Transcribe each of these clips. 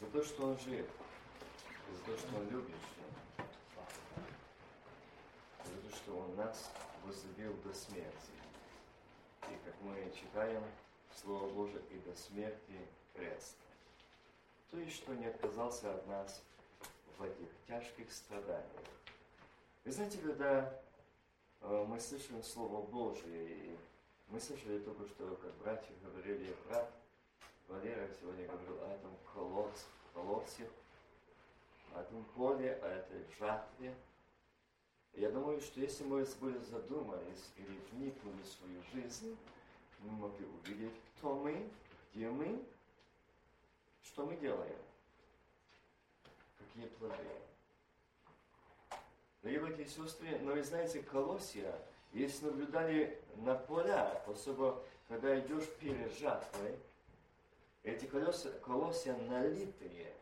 за то, что Он жив, за то, что Он любит, за то, что Он нас возлюбил до смерти. И как мы читаем Слово Божие, и до смерти крест. То есть, что не отказался от нас в этих тяжких страданиях. Вы знаете, когда э, мы слышим Слово Божие, и мы слышали только что, как братья говорили, брат Валера сегодня говорил о этом колодце, колодце, о этом поле, о этой жатве. Я думаю, что если мы бы задумались или вникнули в свою жизнь, мы могли увидеть, кто мы, где мы, что мы делаем, какие плоды. Дорогие братья и сестры, но вы знаете, колосья, если наблюдали на полях, особо когда идешь перед жатвой, эти колеса, колосья налитые.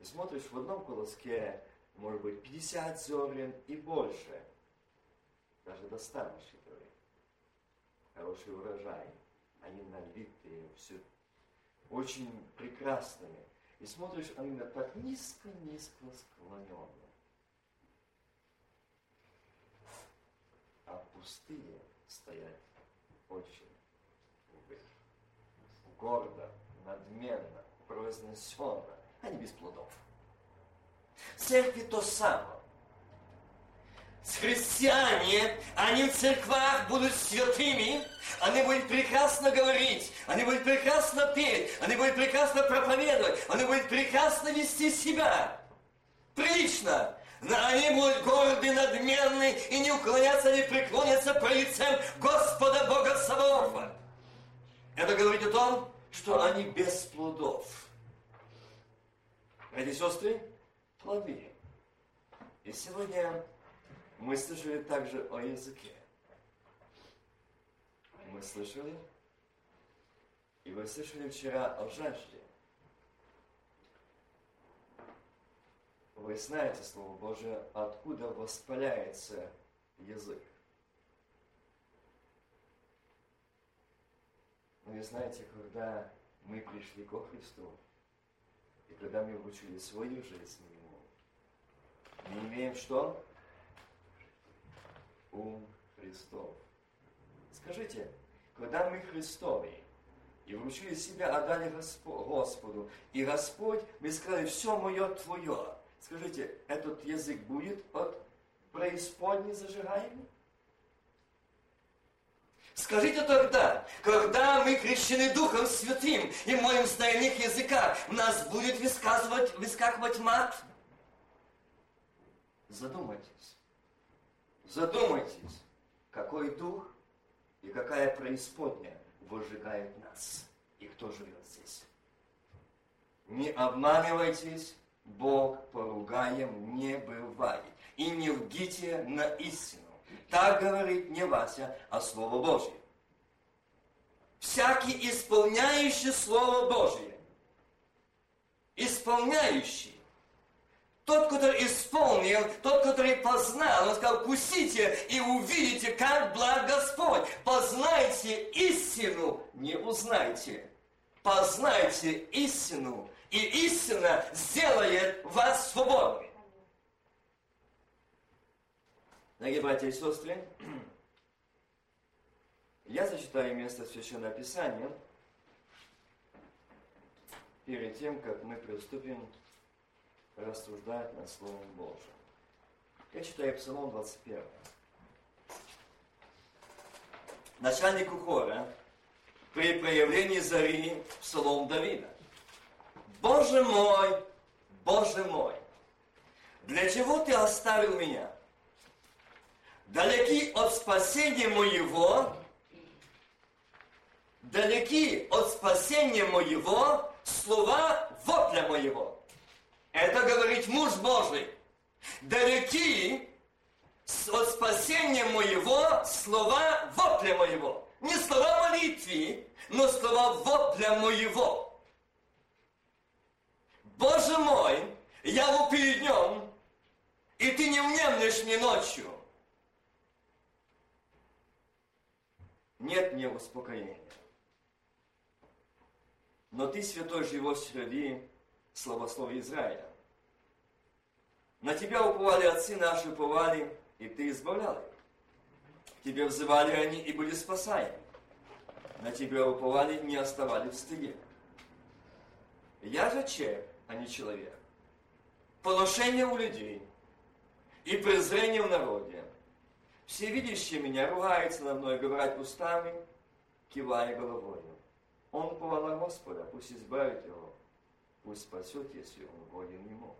И смотришь, в одном колоске может быть 50 зерен и больше. Даже достанешь считывай. Хороший урожай. Они налитые, все очень прекрасными. И смотришь, они так низко-низко склоненные. А пустые стоят очень гордо, надменно, произнесенно, а не без плодов. Церкви то самое. Христиане, они в церквах будут святыми, они будут прекрасно говорить, они будут прекрасно петь, они будут прекрасно проповедовать, они будут прекрасно вести себя. Прилично. Но они будут горды, надменны и не уклоняться, не преклонятся по лицем Господа Бога Саваофа. Это говорит о том, что они без плодов. Эти сестры, плоды. И сегодня мы слышали также о языке. Мы слышали, и вы слышали вчера о жажде. Вы знаете Слово Божие, откуда воспаляется язык. Но вы знаете, когда мы пришли ко Христу, и когда мы вручили свою жизнь Ему, мы имеем что? Ум Христов. Скажите, когда мы Христовы, и вручили себя, отдали Господу, и Господь, мы сказали, все мое Твое. Скажите, этот язык будет от преисподней зажигаемый? Скажите тогда, когда мы крещены Духом Святым и молим в иных языках, нас будет высказывать, выскакивать мат? Задумайтесь. Задумайтесь, какой дух и какая преисподняя выжигает нас и кто живет здесь. Не обманывайтесь, Бог поругаем не бывает. И не лгите на истину. Так говорит не Вася, а Слово Божье. Всякий исполняющий Слово Божье, исполняющий, тот, который исполнил, тот, который познал, он сказал, кусите и увидите, как благ Господь. Познайте истину, не узнайте. Познайте истину, и истина сделает вас свободными. Дорогие братья и сестры, я зачитаю место Священного Писания перед тем, как мы приступим рассуждать над Словом Божьим. Я читаю Псалом 21. Начальнику хора при проявлении зари Псалом Давида. Боже мой, Боже мой, для чего ты оставил меня? Далеки от спасения моего, далеки от спасения моего слова вопля моего. Это говорит муж Божий. Далеки от спасения моего слова вопля моего. Не слова молитвы, но слова вопля моего. Боже мой, я вопию днем, и ты не внемлешь мне ночью. Нет мне успокоения. Но Ты, Святой, живешь среди славословие Израиля. На тебя уповали отцы наши, уповали, и ты избавлял их. Тебе взывали они и были спасаемы. На тебя уповали, не оставали в стыде. Я же человек, а не человек. Поношение у людей и презрение в народе. Все видящие меня ругаются на мной, говорят устами, кивая головой. Он уповал на Господа, пусть избавит его, пусть спасет, если он годен ему.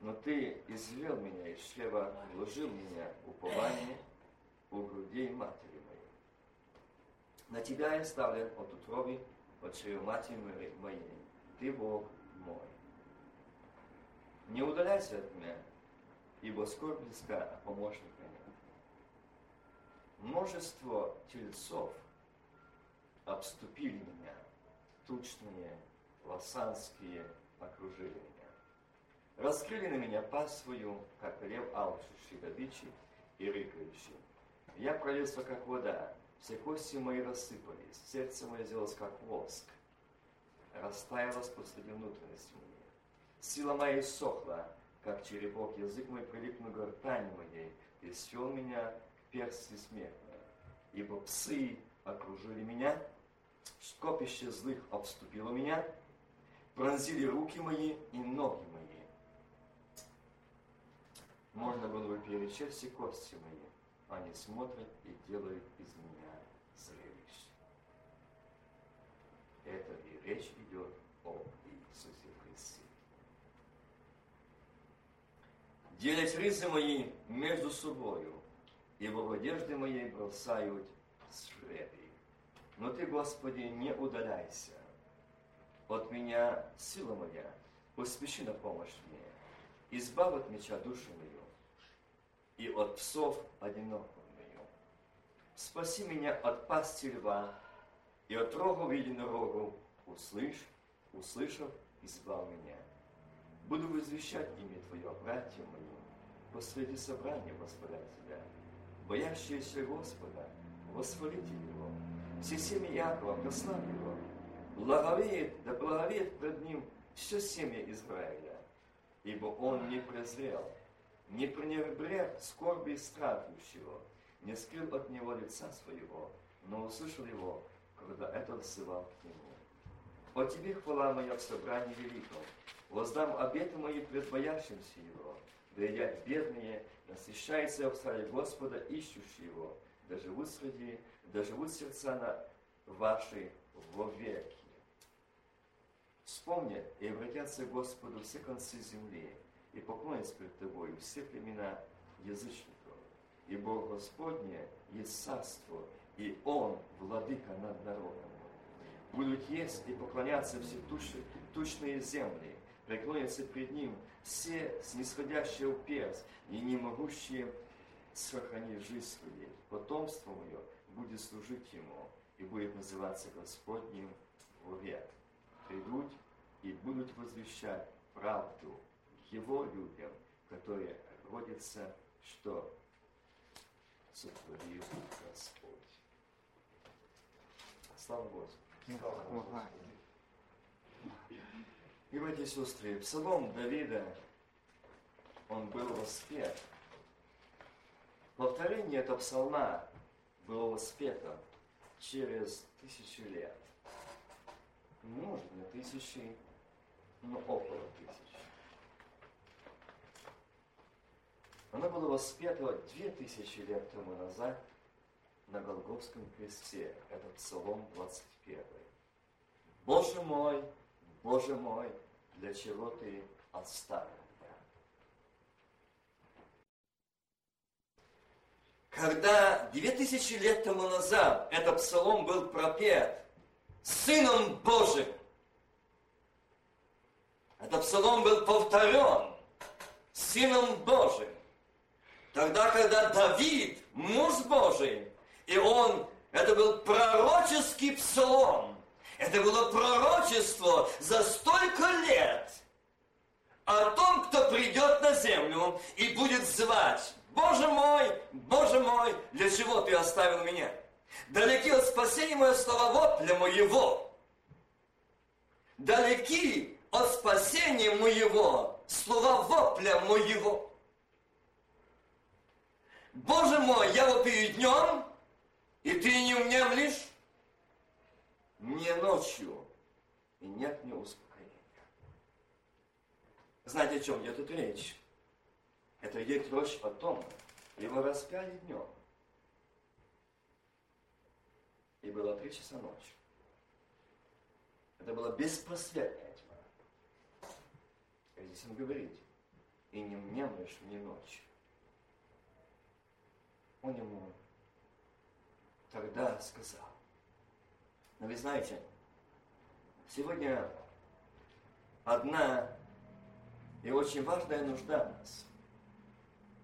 Но ты извел меня из чрева, вложил меня упование у грудей матери моей. На тебя я ставлен от утроби, от чрева матери моей. Ты Бог мой. Не удаляйся от меня, ибо скоро близка, а помощника нет. Множество тельцов обступили меня, тучные, лосанские окружили меня. Раскрыли на меня пасть свою, как лев алчущий добичи и рыкающий. Я пролился, как вода, все кости мои рассыпались, сердце мое сделалось, как воск. Растаялось посреди внутренности моей. Сила моя иссохла, как черепок, язык мой прилип на гортани моей, и свел меня персти смертной. Ибо псы окружили меня, скопище злых обступило меня, пронзили руки мои и ноги мои. Можно было бы перечесть все кости мои, они смотрят и делают из меня зрелище. Это и речь идет о Иисусе Христе. Делять ризы мои между собою, ибо в одежды моей бросают жребий. Но Ты, Господи, не удаляйся. От меня сила моя, поспеши на помощь мне. Избавь от меча душу мою и от псов одинокую мою. Спаси меня от пасти льва и от рогов единорогу. Услышь, услышав, избав меня. Буду возвещать имя Твое, братья мои, посреди собрания восхвалять Тебя. Боящиеся Господа, восхвалите Его. Все семя Якова, прославь Его. Благовеет, да благовеет пред Ним все семя Израиля, ибо Он не презрел, не пренебрег скорби страдущего, не скрыл от Него лица Своего, но услышал Его, когда это взывал к Нему. О Тебе хвала моя в собрании великом, воздам обеты мои пред боящимся Его, да едят бедные, насыщаются в царе Господа, ищущие Его, да живут среди, да живут сердца на ваши вовеки. Вспомни и обратятся к Господу все концы земли, и поклонятся пред Тобою все племена язычников. Ибо Господне есть царство, и Он владыка над народом. Будут есть и поклоняться все тучные земли, преклонятся пред Ним все снисходящие в перс и не могущие сохранить жизнь свою. Потомство мое будет служить Ему и будет называться Господним век. Придут и будут возвещать правду Его людям, которые родятся, что сотворил Господь. Слава Господу. И, братья и сестры, псалом Давида, он был воспет. Повторение этого псалма было воспето через тысячу лет. Может, не тысячи, но около тысячи. Оно было воспето две тысячи лет тому назад на Голговском кресте. Это Псалом 21. Боже мой, Боже мой, для чего ты отставил меня? Когда две тысячи лет тому назад этот псалом был пропет Сыном Божиим, этот псалом был повторен Сыном Божиим. Тогда, когда Давид, муж Божий, и он, это был пророческий псалом, это было пророчество за столько лет о том, кто придет на землю и будет звать, Боже мой, Боже мой, для чего ты оставил меня? Далеки от спасения мое слово вот для моего. далеки от спасения моего, слова вопля моего. Боже мой, я вопию днем, и ты не умнемлешь, мне ночью, и нет мне успокоения. Знаете, о чем идет тут речь? Это идет речь о том, его распяли днем. И было три часа ночи. Это было беспросветная тьма. И здесь он говорит, и не мнемлешь мне ночью. Он ему тогда сказал. Но вы знаете, сегодня одна и очень важная нужда нас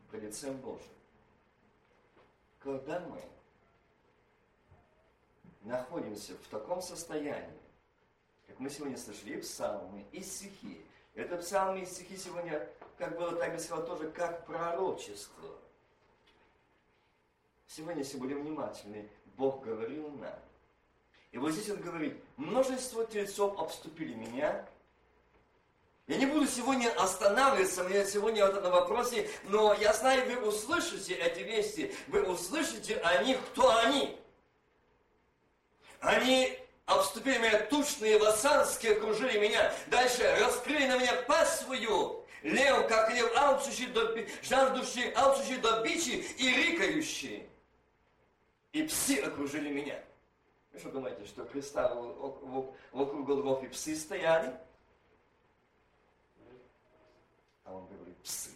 пред лицем Божьим. Когда мы находимся в таком состоянии, как мы сегодня слышали, и псалмы, и стихи. Это псалмы и стихи сегодня, как было так бы сказал, тоже как пророчество. Сегодня, если будем внимательны, Бог говорил нам. И вот здесь он говорит, множество тельцов обступили меня. Я не буду сегодня останавливаться, мне сегодня вот на вопросе, но я знаю, вы услышите эти вести, вы услышите о них, кто они. Они обступили меня тучные, вассанские, окружили меня. Дальше раскрыли на меня пасть свою. Лев, как лев, алчущий, до, жаждущий, алчущий до бичи и рикающий. И псы окружили меня. Вы думаете, что Христа вокруг Голгофы псы стояли? А он говорит, псы.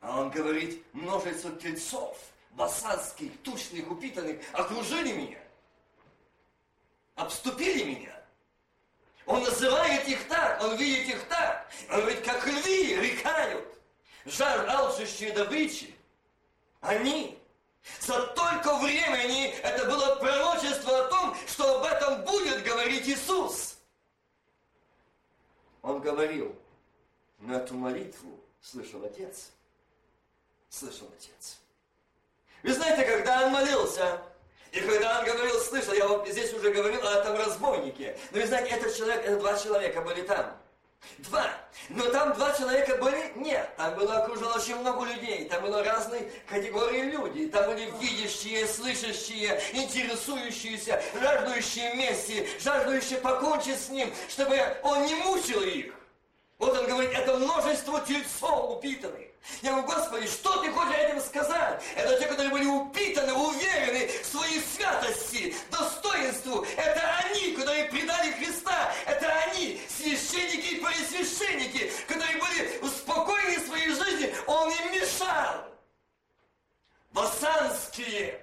А он говорит, множество тельцов, басанских, тучных, упитанных, окружили меня обступили меня. Он называет их так, он видит их так. Он говорит, как львы рекают, жар алчущие добычи. Они за только времени это было пророчество о том, что об этом будет говорить Иисус. Он говорил, но эту молитву слышал Отец. Слышал Отец. Вы знаете, когда он молился, и когда он говорил, слышал, я вот здесь уже говорил о этом разбойнике. Но вы знаете, этот человек, это два человека были там. Два. Но там два человека были? Нет. Там было окружено очень много людей. Там было разные категории людей. Там были видящие, слышащие, интересующиеся, жаждущие вместе, жаждущие покончить с ним, чтобы он не мучил их. Вот он говорит, это множество тельцов упитанных. Я говорю, Господи, что ты хочешь этим сказать? Это те, которые были упитаны, уверены в своей святости, достоинству. Это они, которые предали Христа. Это они, священники и пресвященники, которые были успокоены в своей жизни. Он им мешал. Басанские.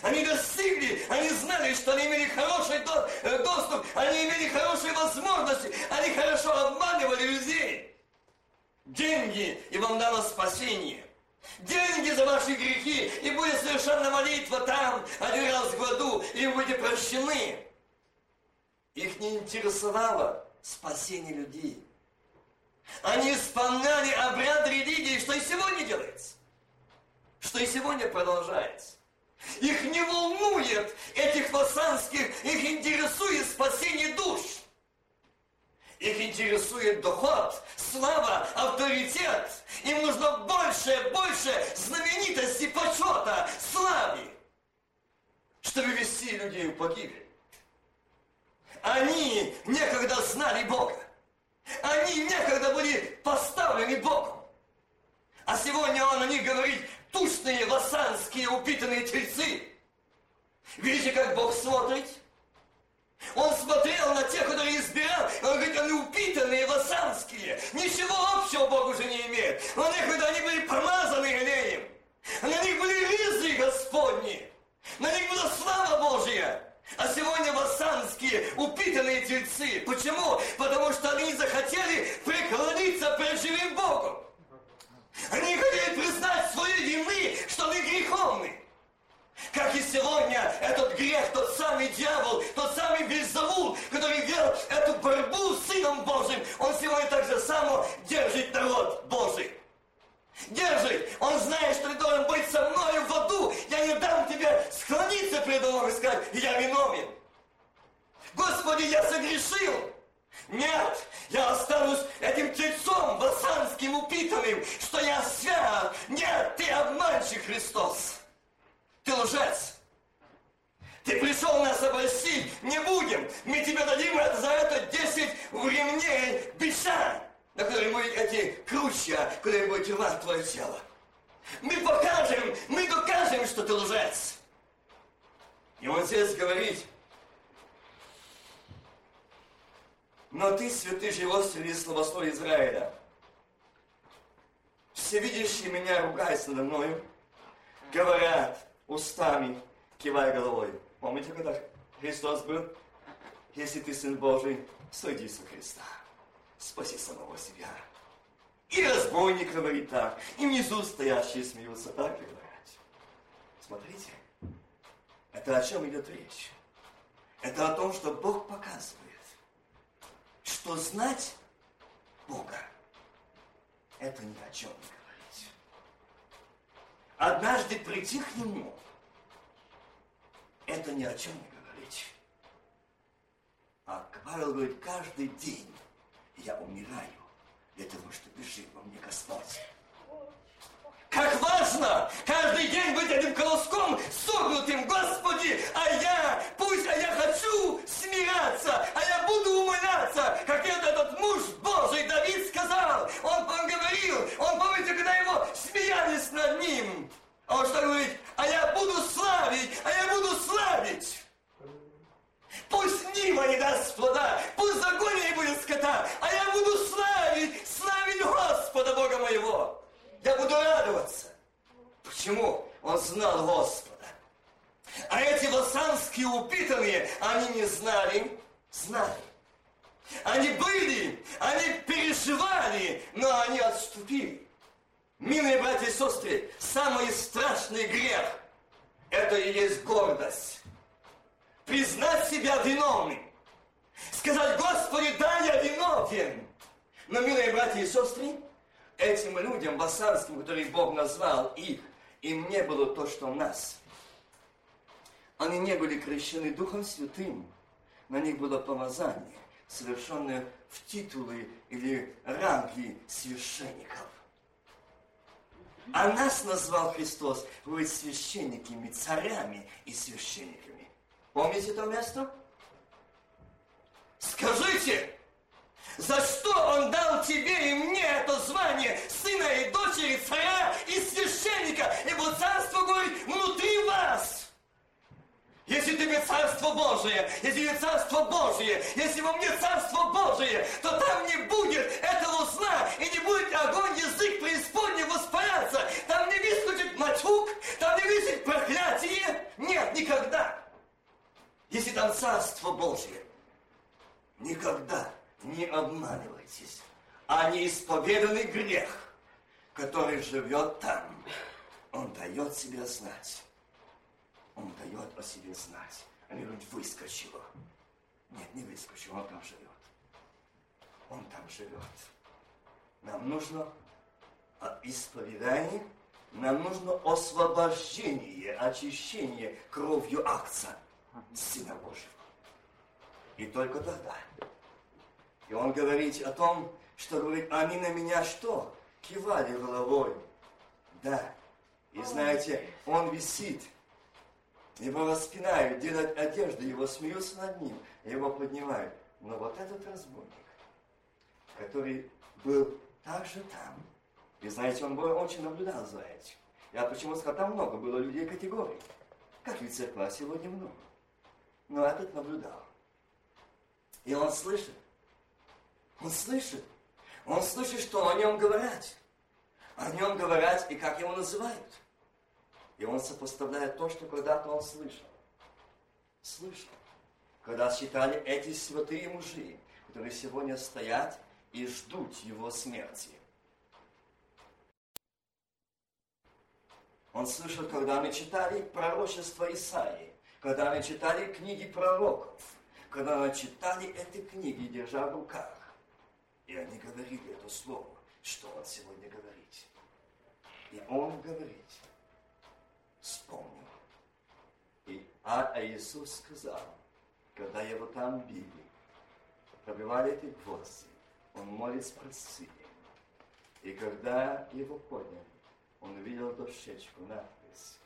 Они достигли, они знали, что они имели хороший э, доступ, они имели хорошие возможности, они хорошо обманывали людей деньги, и вам дано спасение. Деньги за ваши грехи, и будет совершена молитва там один раз в году, и вы будете прощены. Их не интересовало спасение людей. Они исполняли обряд религии, что и сегодня делается. Что и сегодня продолжается. Их не волнует этих фасанских, их интересует спасение душ. Их интересует доход, слава, авторитет. Им нужно больше, больше знаменитости, почета, славы, чтобы вести людей в погибель. Они некогда знали Бога. Они некогда были поставлены Богом. А сегодня он о них говорит, тушные, вассанские, упитанные тельцы. Видите, как Бог смотрит? Он смотрел на тех, которые избирал, он говорит, они упитанные, вассанские, ничего общего Бог уже не имеет. На них, когда они были помазаны елеем, на них были ризы Господни, на них была слава Божья. А сегодня вассанские упитанные тельцы. Почему? Потому что они захотели преклониться перед живым Богом. Они хотели признать свою вины, что они греховны. Как и сегодня этот грех, тот самый дьявол, тот самый Вельзавул, который вел эту борьбу с Сыном Божьим, он сегодня так же само держит народ Божий. Держит. Он знает, что ты должен быть со мной в аду. Я не дам тебе склониться передо мной и сказать, я виновен. Господи, я согрешил. Нет, я останусь этим тельцом вассанским упитанным, что я свят. Нет, ты обманщик, Христос. Ты лжец. Ты пришел нас обольстить, не будем. Мы тебе дадим за это 10 ремней биша, на которые мы эти кручья, которые будете рвать твое тело. Мы покажем, мы докажем, что ты лжец. И он здесь говорит, но ты, святый живостью и словословие Израиля, все видящие меня ругаются надо мною, говорят устами, кивая головой. Помните, когда Христос был? Если ты Сын Божий, сойди со Христа. Спаси самого себя. И разбойник говорит так, и внизу стоящие смеются так и говорят. Смотрите, это о чем идет речь? Это о том, что Бог показывает, что знать Бога, это ни о чем не говорить. Однажды прийти к Нему, это ни о чем не говорить. А Павел говорит, каждый день я умираю для того, чтобы жил во мне Господь. Как важно каждый день быть этим колоском согнутым, Господи, а я, пусть, а я хочу смиряться, а я буду умыляться, как это этот муж Божий Давид сказал. Он, он говорил, он, помните, когда его смеялись над ним, а он что говорит, а я буду славить, а я буду славить. Пусть нива не даст плода, пусть загоне не будет скота, а я буду славить, славить Господа Бога моего я буду радоваться. Почему? Он знал Господа. А эти вассанские упитанные, они не знали, знали. Они были, они переживали, но они отступили. Милые братья и сестры, самый страшный грех – это и есть гордость. Признать себя виновным. Сказать, Господи, да, я виновен. Но, милые братья и сестры, этим людям басарским, которых Бог назвал их, им не было то, что у нас. Они не были крещены Духом Святым, на них было помазание, совершенное в титулы или ранги священников. А нас назвал Христос, вы священниками, царями и священниками. Помните то место? Скажите, за что Он дал тебе и мне это звание сына и дочери, царя и священника? Ибо царство, говорит, внутри. Если тебе царство Божие, если тебе царство Божие, если во мне царство Божие, то там не будет этого зла, и не будет огонь, язык преисподней воспаляться. Там не выскочит матюк, там не висит проклятие. Нет, никогда. Если там царство Божие, никогда не обманывайтесь, а неисповеданный грех, который живет там, он дает себе знать. Он дает о себе знать. А говорит, выскочила. Нет, не выскочил, он там живет. Он там живет. Нам нужно исповедание, нам нужно освобождение, очищение кровью акца Сына Божьего. И только тогда и он говорит о том, что говорит, они на меня что? Кивали головой. Да. И знаете, он висит. Его распинают, делают одежду, его смеются над ним, его поднимают. Но вот этот разбойник, который был также там, и знаете, он был, очень наблюдал за этим. Я почему сказал, там много было людей категорий. Как и церква сегодня много. Но этот наблюдал. И он слышит, он слышит. Он слышит, что о нем говорят. О нем говорят и как его называют. И он сопоставляет то, что когда-то он слышал. Слышал. Когда считали эти святые мужи, которые сегодня стоят и ждут его смерти. Он слышал, когда они читали пророчество Исаии, когда они читали книги пророков, когда они читали эти книги, держа в руках. И они говорили это слово, что он сегодня говорит. И он говорит, вспомнил. И, а, а Иисус сказал, когда его там били, пробивали эти гвозди, он молится просили. И когда его подняли, он увидел дощечку, надпись.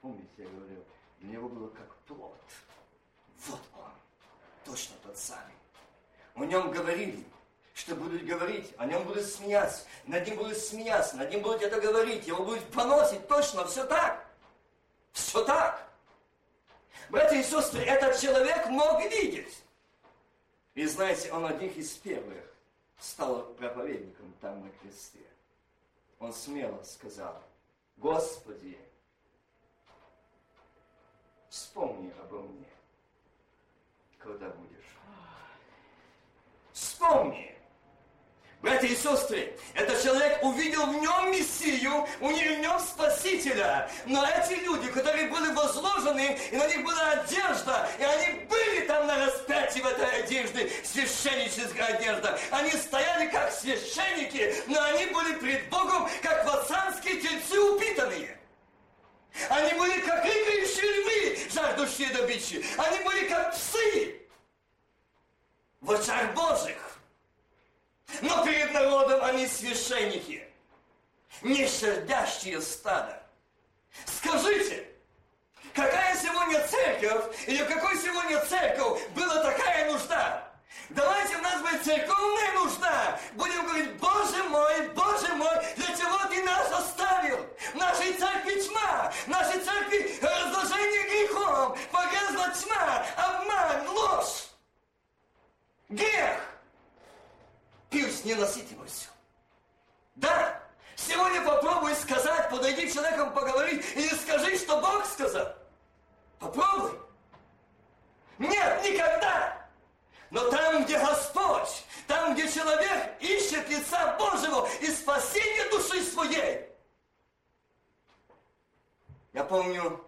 Помните, я говорил, для него было как плод. Вот он, точно тот самый. О нем говорили, что будут говорить, о нем будут смеяться, над ним будут смеяться, над ним будут это говорить, его будут поносить, точно, все так. Все так. Братья и сестры, этот человек мог видеть. И знаете, он один из первых стал проповедником там на кресте. Он смело сказал, Господи, вспомни обо мне, когда будешь. Вспомни. Братья и сестры, этот человек увидел в нем Мессию, у него в нем Спасителя. Но эти люди, которые были возложены, и на них была одежда, и они были там на распятии в этой одежде, священническая одежда. Они стояли как священники, но они были пред Богом, как вацанские тельцы упитанные. Они были как рыкающие львы, жаждущие добычи. Они были как псы в очах Божьих. Но перед народом они священники, не сердящие стада. Скажите, какая сегодня церковь, или какой сегодня церковь была такая нужда? Давайте у нас будет церковная нужда. Будем говорить, Боже мой, Боже мой, для чего ты нас оставил? В нашей церкви тьма, в нашей церкви разложение грехом, погрязла тьма, обман, ложь, грех пир с ненасытимостью. Да, сегодня попробуй сказать, подойди к человеку, поговорить, или скажи, что Бог сказал. Попробуй. Нет, никогда. Но там, где Господь, там, где человек ищет лица Божьего и спасение души своей. Я помню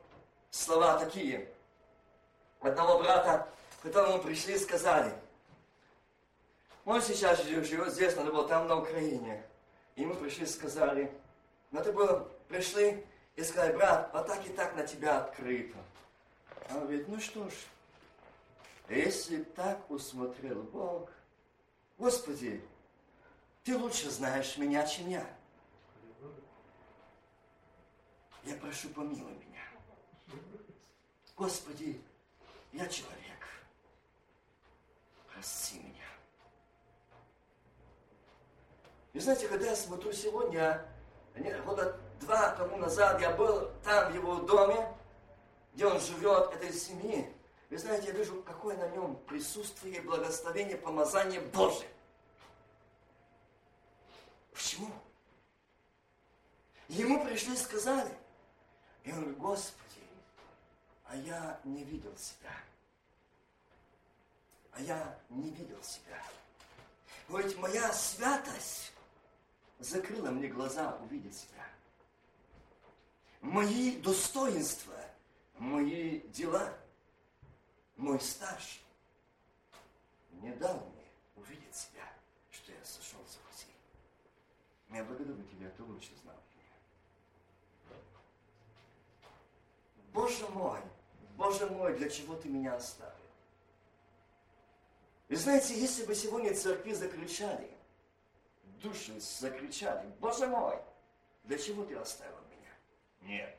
слова такие. Одного брата, к которому пришли, сказали – он сейчас живет здесь, надо было там, на Украине. И мы пришли и сказали, надо было, пришли и сказали, брат, вот так и так на тебя открыто. А он говорит, ну что ж, если так усмотрел Бог, Господи, ты лучше знаешь меня, чем я. Я прошу, помилуй меня. Господи, я человек. Прости меня. И знаете, когда я смотрю сегодня, года два тому назад я был там, в его доме, где он живет, этой семьи. Вы знаете, я вижу, какое на нем присутствие, благословение, помазание Божие. Почему? Ему пришли и сказали. И он говорит, Господи, а я не видел себя. А я не видел себя. Говорит, моя святость закрыла мне глаза увидеть себя. Мои достоинства, мои дела, мой стаж не дал мне увидеть себя, что я сошел с пути. Я благодарю тебя, ты лучше знал меня. Боже мой, Боже мой, для чего ты меня оставил? И знаете, если бы сегодня церкви закричали, души закричали, Боже мой, для чего ты оставил меня? Нет.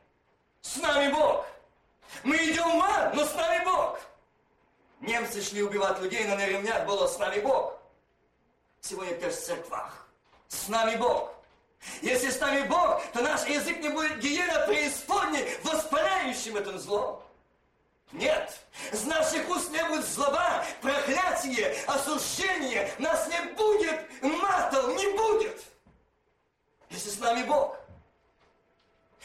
С нами Бог! Мы идем в ад, но с нами Бог! Немцы шли убивать людей, но на ремнях было с нами Бог. Сегодня тоже в церквах. С нами Бог. Если с нами Бог, то наш язык не будет гиена преисподней, воспаляющим этим злом. Нет, с наших уст не будет злоба, проклятие, осуждение. Нас не будет матов, не будет. Если с нами Бог.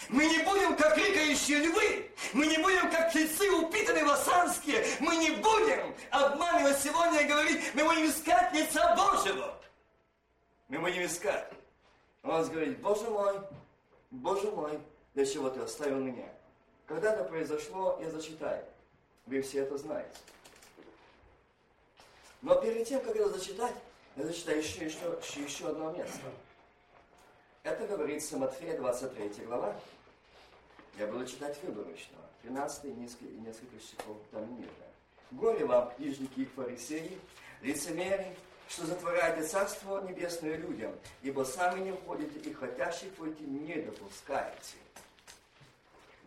Мы не будем, как рыкающие львы. Мы не будем, как птицы, упитанные васанские. Мы не будем обманывать сегодня и говорить, мы будем искать лица Божьего. Мы будем искать. Он говорит, Боже мой, Боже мой, для чего ты оставил меня? Когда это произошло, я зачитаю. Вы все это знаете. Но перед тем, как это зачитать, я зачитаю еще, еще, еще, одно место. Это говорится Матфея 23 глава. Я буду читать выборочно. 13 и несколько, несколько стихов там ниже. Горе вам, книжники и фарисеи, лицемеры, что затворяете Царство Небесное людям, ибо сами не входите и хотящих войти не допускаете.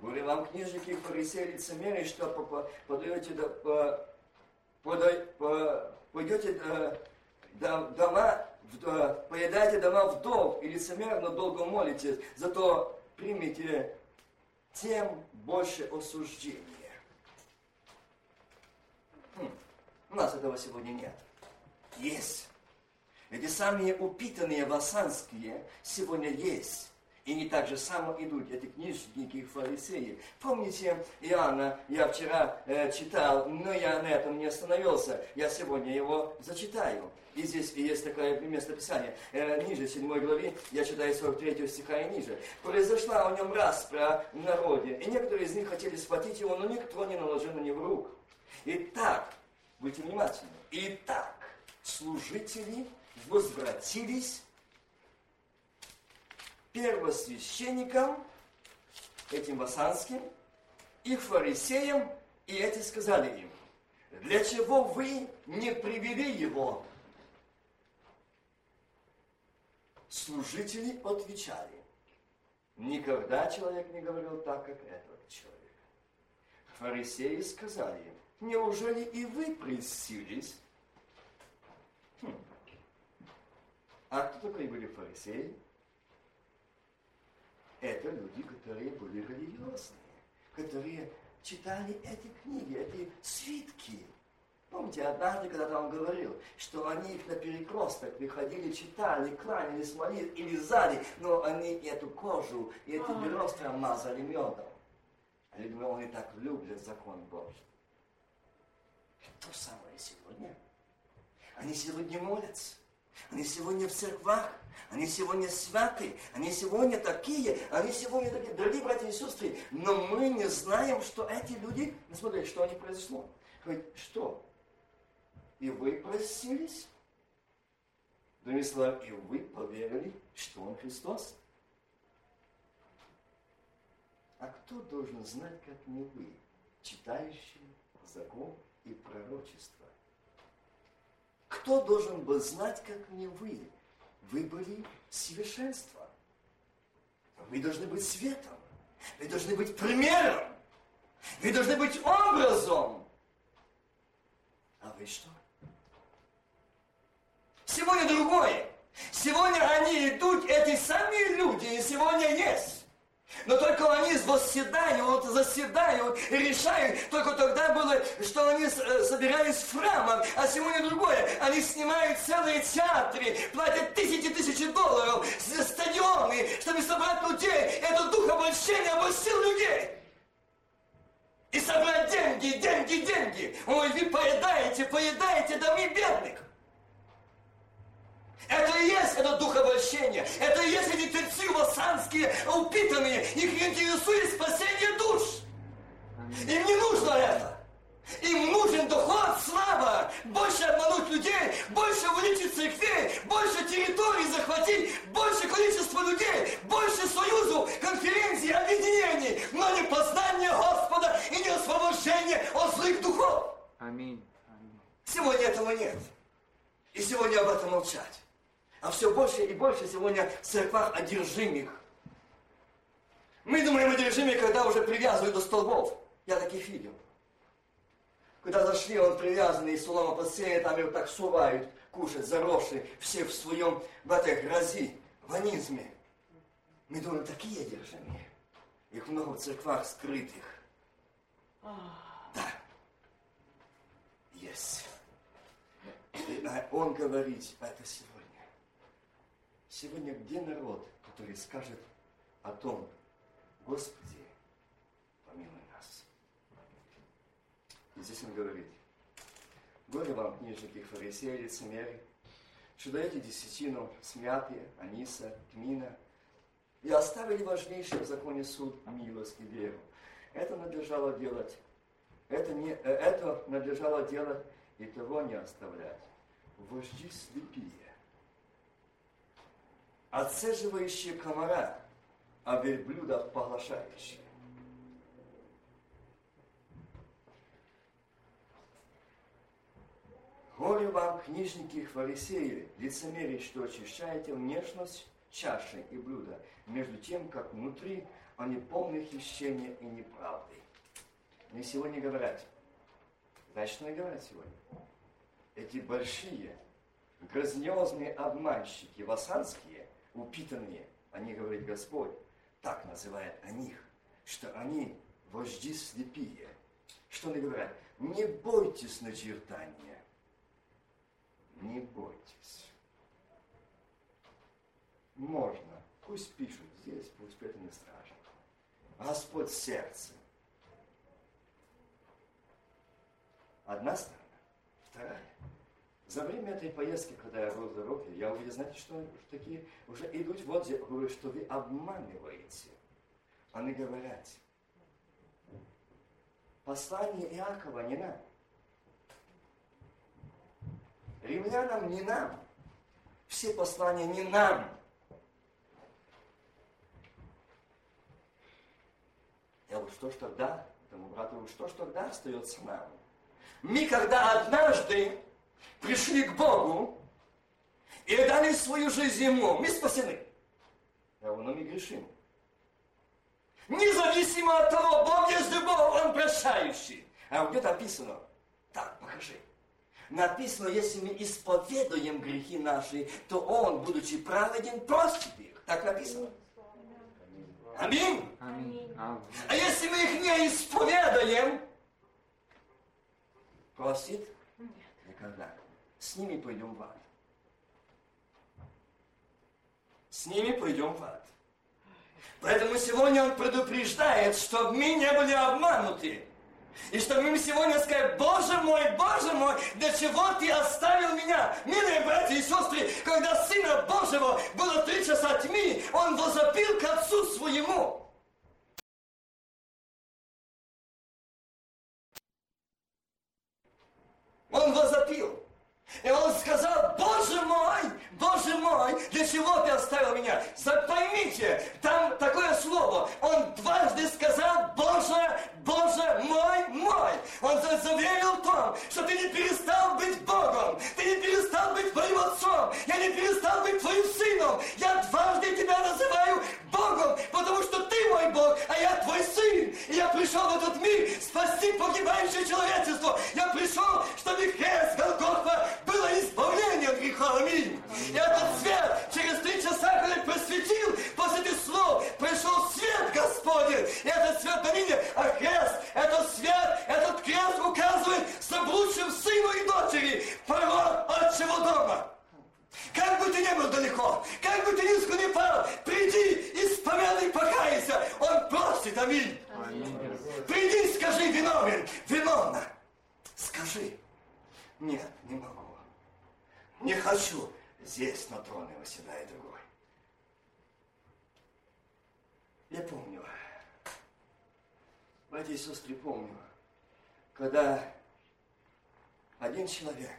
Горе вам, книжники фарисеи, лицемеры, что подаете, пойдете дома, поедаете дома вдов и лицемерно долго молитесь, зато примите тем больше осуждения. Хм, у нас этого сегодня нет. Есть. Эти самые упитанные васанские сегодня есть. И не так же само идут эти книжники и фарисеи. Помните Иоанна, я вчера э, читал, но я на этом не остановился. Я сегодня его зачитаю. И здесь есть такое место Писания. Э, ниже, 7 главе, я читаю 43 стиха и ниже. «Произошла у нем распра в народе, и некоторые из них хотели схватить его, но никто не наложил на него рук. Итак, будьте внимательны. Итак, служители возвратились первосвященникам, этим васанским, и фарисеям, и эти сказали им, для чего вы не привели его? Служители отвечали, никогда человек не говорил так, как этот человек. Фарисеи сказали им, неужели и вы прельстились? Хм. А кто такие были фарисеи? Это люди, которые были религиозные, которые читали эти книги, эти свитки. Помните, однажды, когда он говорил, что они их на перекресток приходили, читали, кланялись, молились и лизали, но они эту кожу и эти бересты мазали медом. Они думали, они так любят закон Божий. То самое сегодня. Они сегодня молятся. Они сегодня в церквах, они сегодня святы, они сегодня такие, они сегодня такие, дорогие братья и сестры, но мы не знаем, что эти люди, ну смотрите, что они произошло. Говорит, что? И вы простились? Другими словами, и вы поверили, что Он Христос? А кто должен знать, как не вы, читающие закон и пророчество? Кто должен был знать, как не вы? Вы были совершенство. Вы должны быть светом. Вы должны быть примером. Вы должны быть образом. А вы что? Сегодня другое. Сегодня они идут, эти сами люди, и сегодня есть. Но только они восседают, заседают и решают. Только тогда было, что они э, собирались в храмах, а сегодня другое. Они снимают целые театры, платят тысячи тысячи долларов за стадионы, чтобы собрать людей. Это дух обольщения обольстил людей. И собрать деньги, деньги, деньги. Ой, вы поедаете, поедаете домы бедных. Это и есть это дух обольщения. Это и есть эти тельцы вассанские, упитанные. Их интересует спасение душ. Им не нужно это. Им нужен доход, слава, больше обмануть людей, больше увеличить церквей, больше территорий захватить, больше количество людей, больше союзов, конференций, объединений, но не познание Господа и не освобождение от злых духов. Аминь. Аминь. Сегодня этого нет. И сегодня об этом молчать. А все больше и больше сегодня в церквах одержимых. Мы думаем одержимые, когда уже привязывают до столбов. Я таких видел. Когда зашли, он привязанный, солома посеяна, там его так сувают, кушать, заросшие, все в своем, в этой грози, в анизме. Мы думаем, такие одержимые. Их много в церквах скрытых. Да. Есть. И он говорит, это сегодня. Сегодня где народ, который скажет о том, Господи, помилуй нас. И здесь он говорит, горе вам, книжники, фарисеи, лицемеры, что даете десятину смяты, аниса, тмина, и оставили важнейшее в законе суд, милость и веру. Это надлежало делать, это, не, э, это надлежало делать и того не оставлять. Вожди слепие отцеживающие комара, а верблюда поглощающие. Горе вам, книжники и фарисеи, лицемерие, что очищаете внешность чаши и блюда, между тем, как внутри они полны хищения и неправды. Мне сегодня говорят, что мне говорят сегодня? Эти большие, грозниозные обманщики, васанские, упитанные, они говорят, Господь так называет о них, что они вожди слепие. Что они говорят? Не бойтесь начертания. Не бойтесь. Можно. Пусть пишут здесь, пусть это не страшно. Господь сердце. Одна сторона. Вторая. За время этой поездки, когда я в дороге, я увидел, знаете, что такие уже идут вот, говорю, что вы обманываете. Они говорят, послание Иакова не нам. Римлянам не нам. Все послания не нам. Я говорю, что ж тогда? Тому брату что ж тогда остается нам? Мы когда однажды пришли к Богу и дали свою жизнь Ему, мы спасены. Говорю, но мы грешим. Независимо от того, Бог есть любовь, Он прощающий. А где написано? Так, покажи. Написано, если мы исповедуем грехи наши, то Он, будучи праведен, простит их. Так написано. Аминь. Аминь. А если мы их не исповедаем, простит? Никогда. С ними пойдем в ад. С ними пойдем в ад. Поэтому сегодня он предупреждает, чтобы мы не были обмануты. И чтобы мы сегодня сказали, Боже мой, Боже мой, для чего ты оставил меня? Милые братья и сестры, когда Сына Божьего было три часа тьмы, он возопил к Отцу своему. Он возопил. И он сказал, Боже мой, Боже мой, для чего ты оставил меня? Поймите, там такое слово. Он дважды сказал, Боже, Боже мой, мой. Он заверил в том, что ты не перестал быть Богом. Ты не перестал быть твоим отцом. Я не перестал быть твоим сыном. Я дважды тебя называю Богом, потому что ты мой Бог, а я твой сын. И я пришел в этот мир спасти погибающее человечество. Я пришел, чтобы крест Голгофа было избавление от греха. Аминь. И этот свет через три часа, когда просветил, после этих слов пришел свет Господень. И этот свет ныне, а крест, этот свет, этот крест указывает заблудшим сыну и дочери порог отчего дома. Как бы ты ни был далеко, как бы ты низко не пал, приди, исповедай, покайся, Он простит, аминь. аминь. Приди, скажи, виновен, виновна. Скажи, нет, не могу. Не хочу. Здесь на троне восседает другой. Я помню, братья и сестры, когда один человек,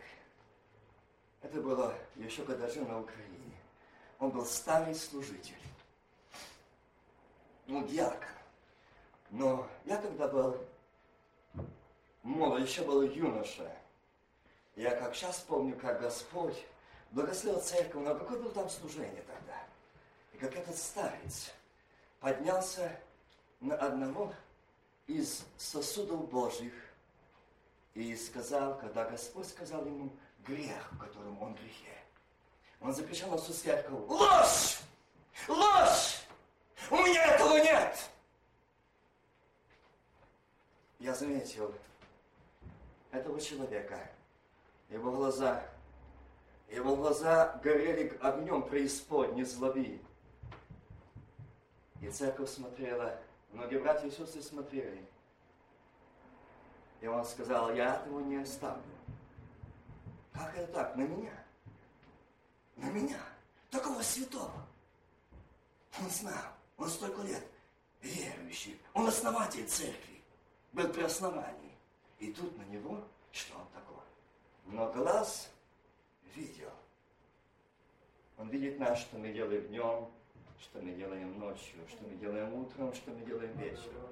это было еще когда жил на Украине, он был старый служитель, ну, диакон. Но я тогда был молод, еще был юноша, я как сейчас помню, как Господь благословил церковь, но какое было там служение тогда. И как этот старец поднялся на одного из сосудов Божьих и сказал, когда Господь сказал ему грех, в котором он грехе, он закричал на всю церковь, ложь! Ложь! У меня этого нет! Я заметил этого человека, его глаза, его глаза горели огнем преисподней злоби. И церковь смотрела, многие братья и сестры смотрели. И он сказал, я этого не оставлю. Как это так? На меня? На меня? Такого святого. Он знал, он столько лет верующий, он основатель церкви, был при основании. И тут на него, что он такой? Но глаз видел. Он видит нас, что мы делаем днем, что мы делаем ночью, что мы делаем утром, что мы делаем вечером.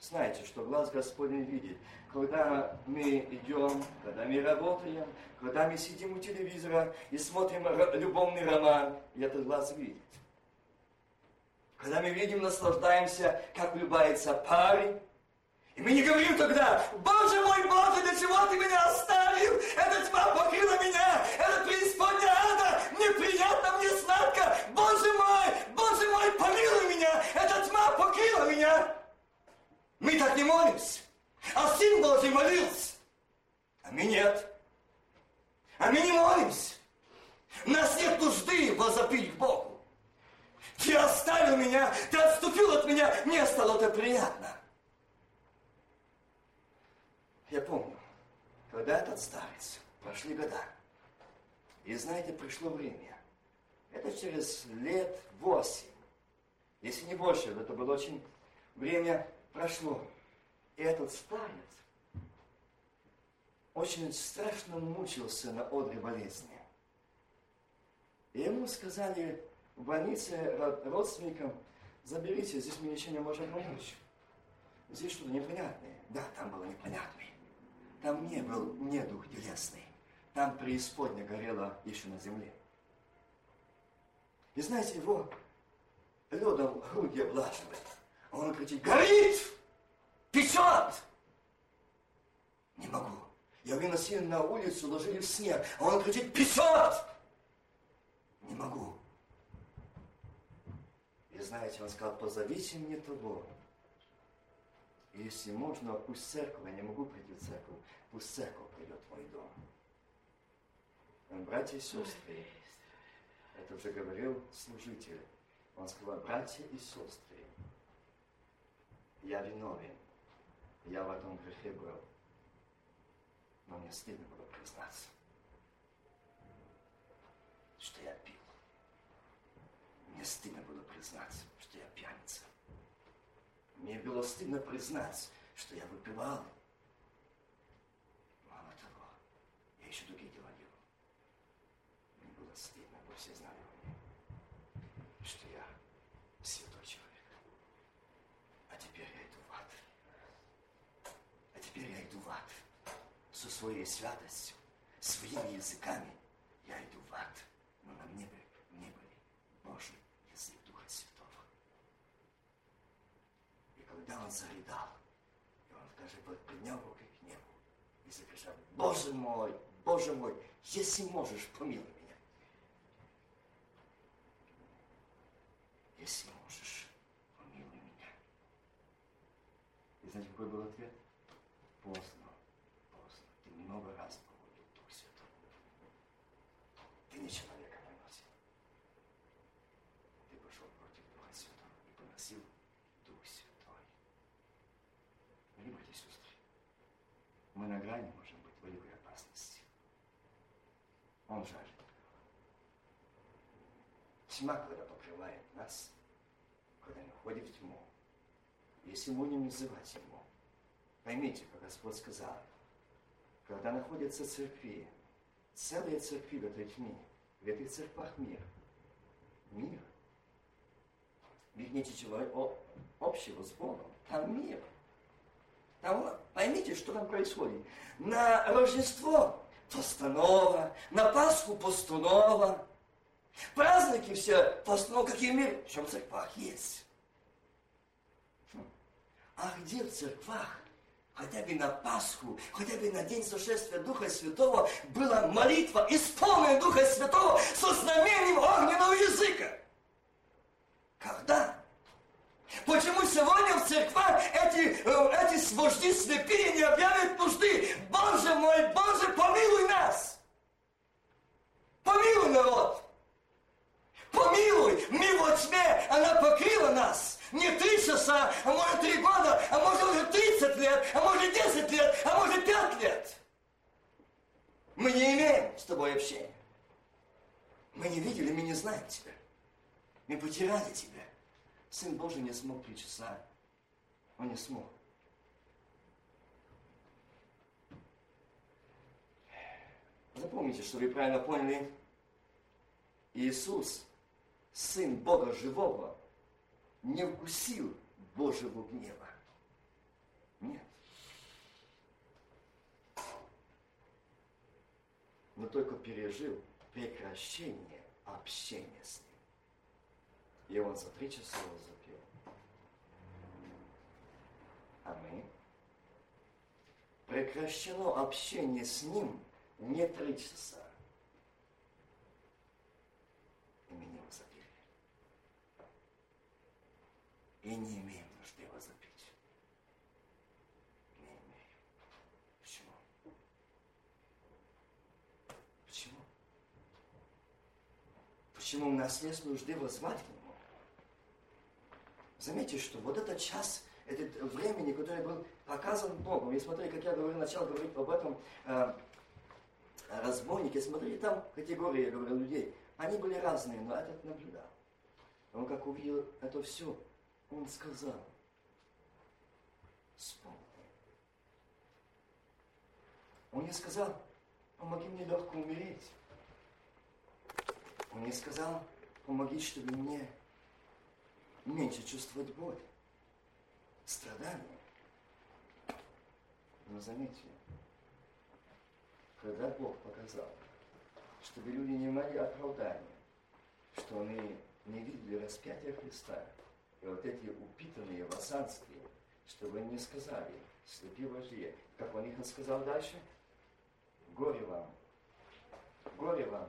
Знаете, что глаз Господень видит. Когда мы идем, когда мы работаем, когда мы сидим у телевизора и смотрим любовный роман, и этот глаз видит. Когда мы видим, наслаждаемся, как влюбается парень, и мы не говорим тогда, Боже мой, Боже, для чего ты меня оставил? Эта тьма покрыла меня, это преисподняя ада, мне приятно, мне сладко. Боже мой, Боже мой, помилуй меня, эта тьма покрыла меня. Мы так не молимся. А Сын Божий молился. А мы нет. А мы не молимся. Нас нет нужды возопить к Богу. Ты оставил меня, ты отступил от меня, мне стало это приятно. Я помню, когда этот старец, прошли года, и знаете, пришло время. Это через лет восемь, если не больше, это было очень время прошло. И этот старец очень страшно мучился на одре болезни. И ему сказали в больнице родственникам, заберите, здесь мы ничего не можем помочь. Здесь что-то непонятное. Да, там было непонятное. Там не был не дух телесный. Там преисподня горела еще на земле. И знаете, его ледом груди облаживает. Он кричит, горит! Печет! Не могу. Я выносил на улицу, ложили в снег, а он кричит, печет! Не могу. И знаете, он сказал, позовите мне того, если можно, пусть церковь, я не могу прийти в церковь, пусть церковь придет в мой дом. Братья и сестры, это уже говорил служитель. Он сказал, братья и сестры, я виновен, я в этом грехе был. Но мне стыдно было признаться, что я пил. Мне стыдно было признаться, что я пьяница. Мне было стыдно признать, что я выпивал. Мало того, я еще другие дела делал. Мне было стыдно, вы все знали мне, что я святой человек. А теперь я иду в ад. А теперь я иду в ад. Со своей святостью, своими языками я иду в ад. Но на мне, мне были Божий когда он зарыдал, и он даже поднял руки к небу и закричал, Боже мой, Боже мой, если можешь, помилуй меня. Если можешь, помилуй меня. И знаете, какой был ответ? Поздно, поздно. Ты много раз поводил Дух Святой. Ты не человека поносил. Ты пошел против Духа Святого и поносил мы на грани можем быть великой опасности. Он жаждет. Тьма, когда покрывает нас, когда мы входим в тьму, если мы не называть ему, поймите, как Господь сказал, когда находятся церкви, целые церкви в этой тьме, в этих церквах мир, мир, ведь нет ничего общего с Богом, там мир – там, поймите, что там происходит. На Рождество постанова, на Пасху постанова. Праздники все постанова, какие мир, в чем церквах есть. Хм. А где в церквах, хотя бы на Пасху, хотя бы на день сошествия Духа Святого, была молитва, исполненная Духа Святого со знамением огненного языка? Когда? Почему сегодня в церквах эти, э, эти вожди слепые не объявят нужды? Боже мой, Боже, помилуй нас! Помилуй народ! Помилуй! Мы во тьме, она покрыла нас. Не три часа, а может три года, а может уже 30 лет, а может 10 лет, а может 5 лет. Мы не имеем с тобой общения. Мы не видели, мы не знаем тебя. Мы потеряли тебя. Сын Божий не смог три часа. Он не смог. Запомните, что вы правильно поняли. Иисус, Сын Бога Живого, не вкусил Божьего гнева. Нет. Но только пережил прекращение общения с ним. И он за три часа его запил. А мы? Прекращено общение с ним не три часа. И мы его запили. И не имеем нужды запить. Не имеем. Почему? Почему? Почему у нас нет нужды возвать к нему? Заметьте, что вот этот час, это времени, которое был показан Богом. И смотри, как я говорил, начал говорить об этом э, разбойнике. Смотри, там категории, я говорю, людей. Они были разные, но этот наблюдал. Он как увидел это все, он сказал, вспомни. Он не сказал, помоги мне легко умереть. Он не сказал, помоги, чтобы мне меньше чувствовать боль, страдания. Но заметьте, когда Бог показал, чтобы люди не имели оправдания, что они не видели распятия Христа, и вот эти упитанные васанские, чтобы они не сказали, слепи вожди, как он их сказал дальше, горе вам, горе вам,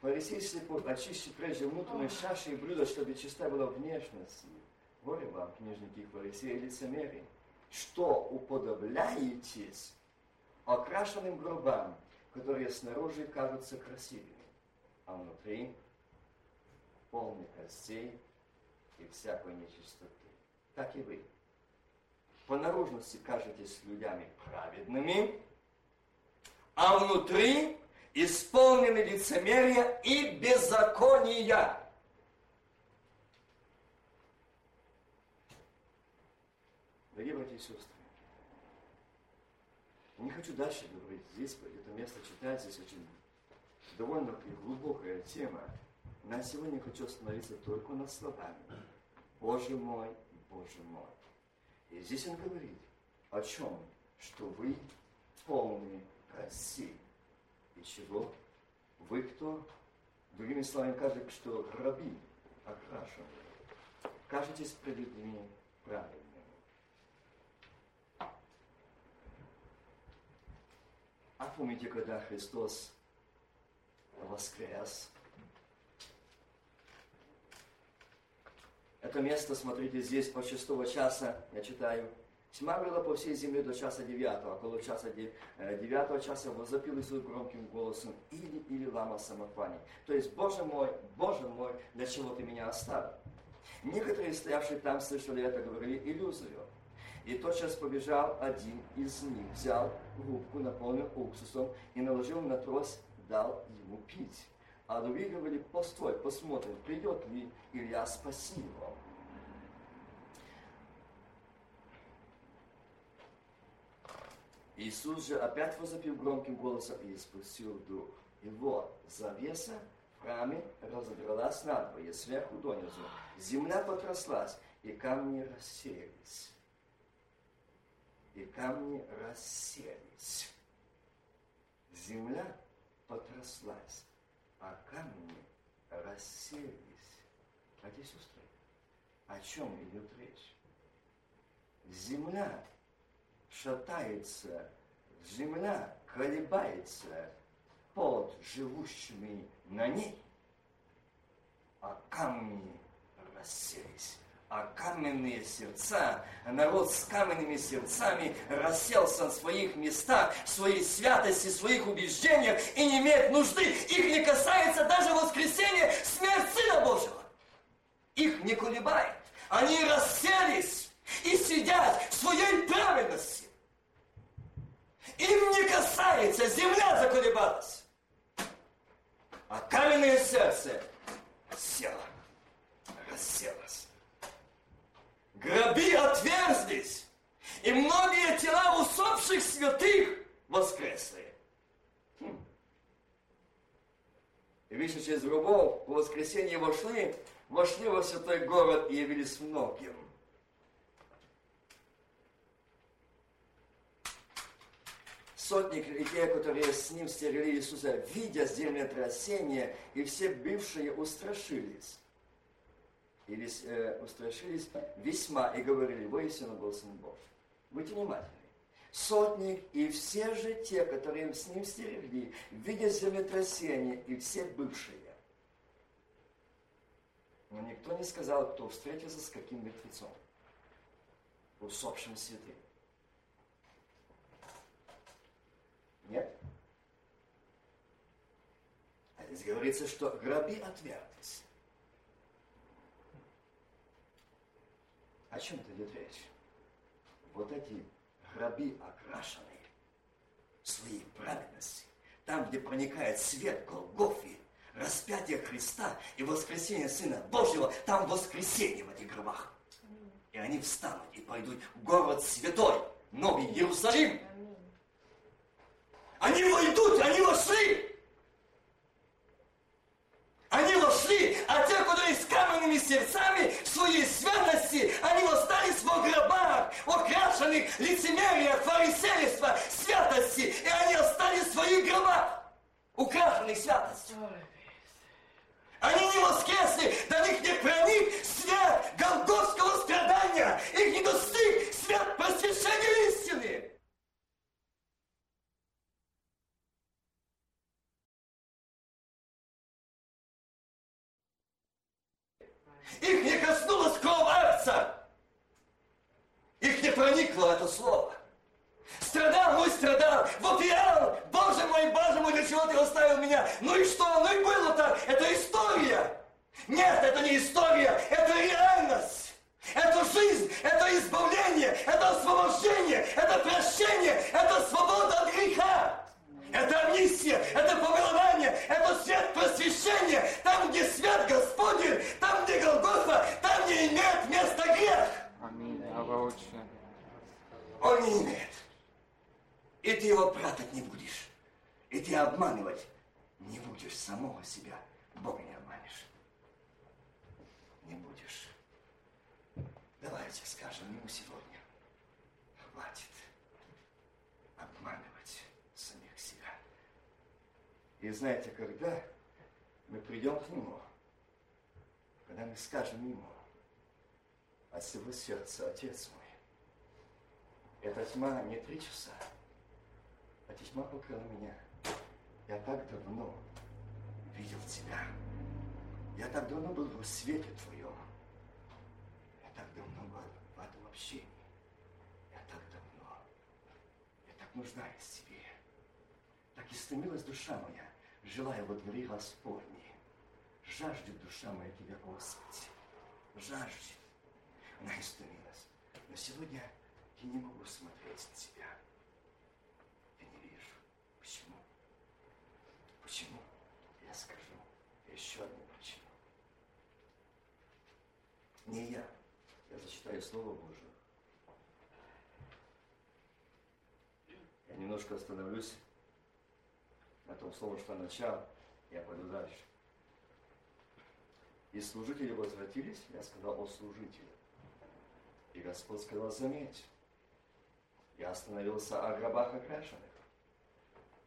Фарисей слепой, очисти прежде внутренней чаши и блюда, чтобы чиста была внешность. Горе вам, книжники и фарисеи, лицемерие что уподобляетесь окрашенным гробам, которые снаружи кажутся красивыми, а внутри полны костей и всякой нечистоты. Так и вы. По наружности кажетесь людьми праведными, а внутри исполнены лицемерия и беззакония. Дорогие братья и сестры, не хочу дальше говорить. Здесь это место читать, здесь очень довольно глубокая тема. На сегодня хочу остановиться только на словами. Боже мой, Боже мой. И здесь он говорит о чем? Что вы полны России. И чего? Вы кто? Другими словами, кажется, что раби окрашены. Кажетесь пред людьми правильно. А помните, когда Христос воскрес? Это место, смотрите, здесь по шестого часа, я читаю. Тьма была по всей земле до часа девятого. Около часа э, девятого часа возопил Иисус громким голосом или, или лама самофани. То есть, Боже мой, Боже мой, для чего ты меня оставил? Некоторые, стоявшие там, слышали это, говорили иллюзию. И тотчас побежал один из них, взял губку, наполнил уксусом и наложил на трос, дал ему пить. А другие говорили, постой, посмотрим, придет ли Илья спаси его. Иисус же опять возопил громким голосом и спустил дух. И вот, завеса в храме разодралась надвое, сверху донизу. Земля потряслась, и камни рассеялись и камни расселись. Земля потряслась, а камни расселись. Братья сестры, о чем идет речь? Земля шатается, земля колебается под живущими на ней, а камни расселись а каменные сердца, народ с каменными сердцами расселся на своих местах, в своей святости, в своих убеждениях и не имеет нужды. Их не касается даже воскресения, смерть Сына Божьего. Их не колебает. Они расселись и сидят в своей праведности. Им не касается, земля заколебалась. А каменное сердце село, расселось Гроби отверзлись, и многие тела усопших святых воскресли. Хм. И видишь, через гробов, по воскресенье вошли, вошли во святой город и явились многим. сотни людей, которые с ним стерегли Иисуса, видя земное трясение, и все бывшие устрашились. Или э, устрашились весьма и говорили, воистину был Сын Божий. Будьте внимательны. Сотник и все же те, которые с ним стерегли, видя землетрясение, и все бывшие. Но никто не сказал, кто встретился с каким мертвецом, усопшим святым. Нет? А здесь говорится, что гробы отвертись. О чем это идет речь? Вот эти гробы окрашенные в своей праведности, там, где проникает свет Голгофи, распятие Христа и воскресение Сына Божьего, там воскресение в этих гробах. И они встанут и пойдут в город святой, Новый Иерусалим. Они войдут, они вошли. Они вошли, а те, которые с каменными сердцами в своей святости, они остались в гробах, окрашенных лицемерия, фарисейства, святости, и они остались в своих гробах, украшенных святостью. Они не воскресли, до них не проник свет голгофского страдания, их не достиг свет просвещения истины. Их не коснулась кровь Проникло это слово. Страдал мой страдал, вот я, Боже мой, Боже мой, для чего ты оставил меня? Ну и что? Ну и было-то, это история. Нет, это не история, это реальность. Это жизнь, это избавление, это освобождение, это прощение, это свобода от греха. Это амнистия, это помилование, это свет просвещения. Там, где свет Господень, там, где Голгофа, там не имеет места грех. Аминь. Ава Он не имеет. И ты его прятать не будешь. И ты обманывать не будешь самого себя. Бога не обманешь. Не будешь. Давайте скажем ему сегодня. Хватит обманывать самих себя. И знаете, когда мы придем к нему, когда мы скажем ему от всего сердца, Отец мой, эта тьма не три часа, а тьма покрыла меня. Я так давно видел тебя. Я так давно был в свете твоем. Я так давно был в этом общении. Я так давно. Я так нуждаюсь в тебе. Так истомилась душа моя, желая во дворе Господней. Жаждет душа моя тебя, Господи. Жаждет. Она истомилась. Но сегодня я не могу смотреть на тебя. Почему? Я скажу еще одну причину. Не я. Я зачитаю Слово Божие. Я немножко остановлюсь на том слове, что начал, я пойду дальше. И служители возвратились, я сказал о служителе. И Господь сказал, заметь, я остановился о гробах окрашенных.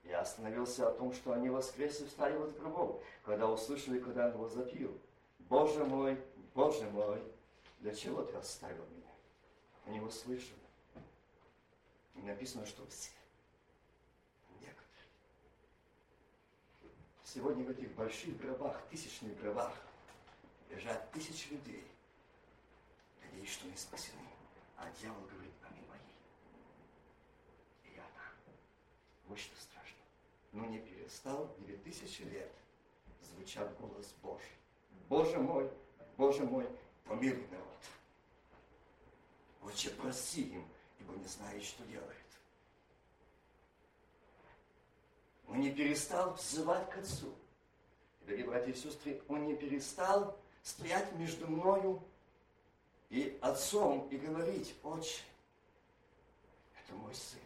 Я остановился о том, что они воскресли, встали из гробов, когда услышали, когда он возопил. Боже мой, Боже мой, для чего ты оставил меня? Они его слышали. И написано, что все. Некоторые. Сегодня в этих больших гробах, тысячных гробах, лежат тысячи людей. Надеюсь, что они спасены. А дьявол говорит, аминь мои. И я там. Что но не перестал две тысячи лет звучать голос Божий. Боже мой, Боже мой, помилуй народ. Отче, проси им, ибо не знает, что делает. Он не перестал взывать к Отцу. Дорогие братья и сестры, он не перестал стоять между мною и Отцом и говорить, Отче, это мой сын.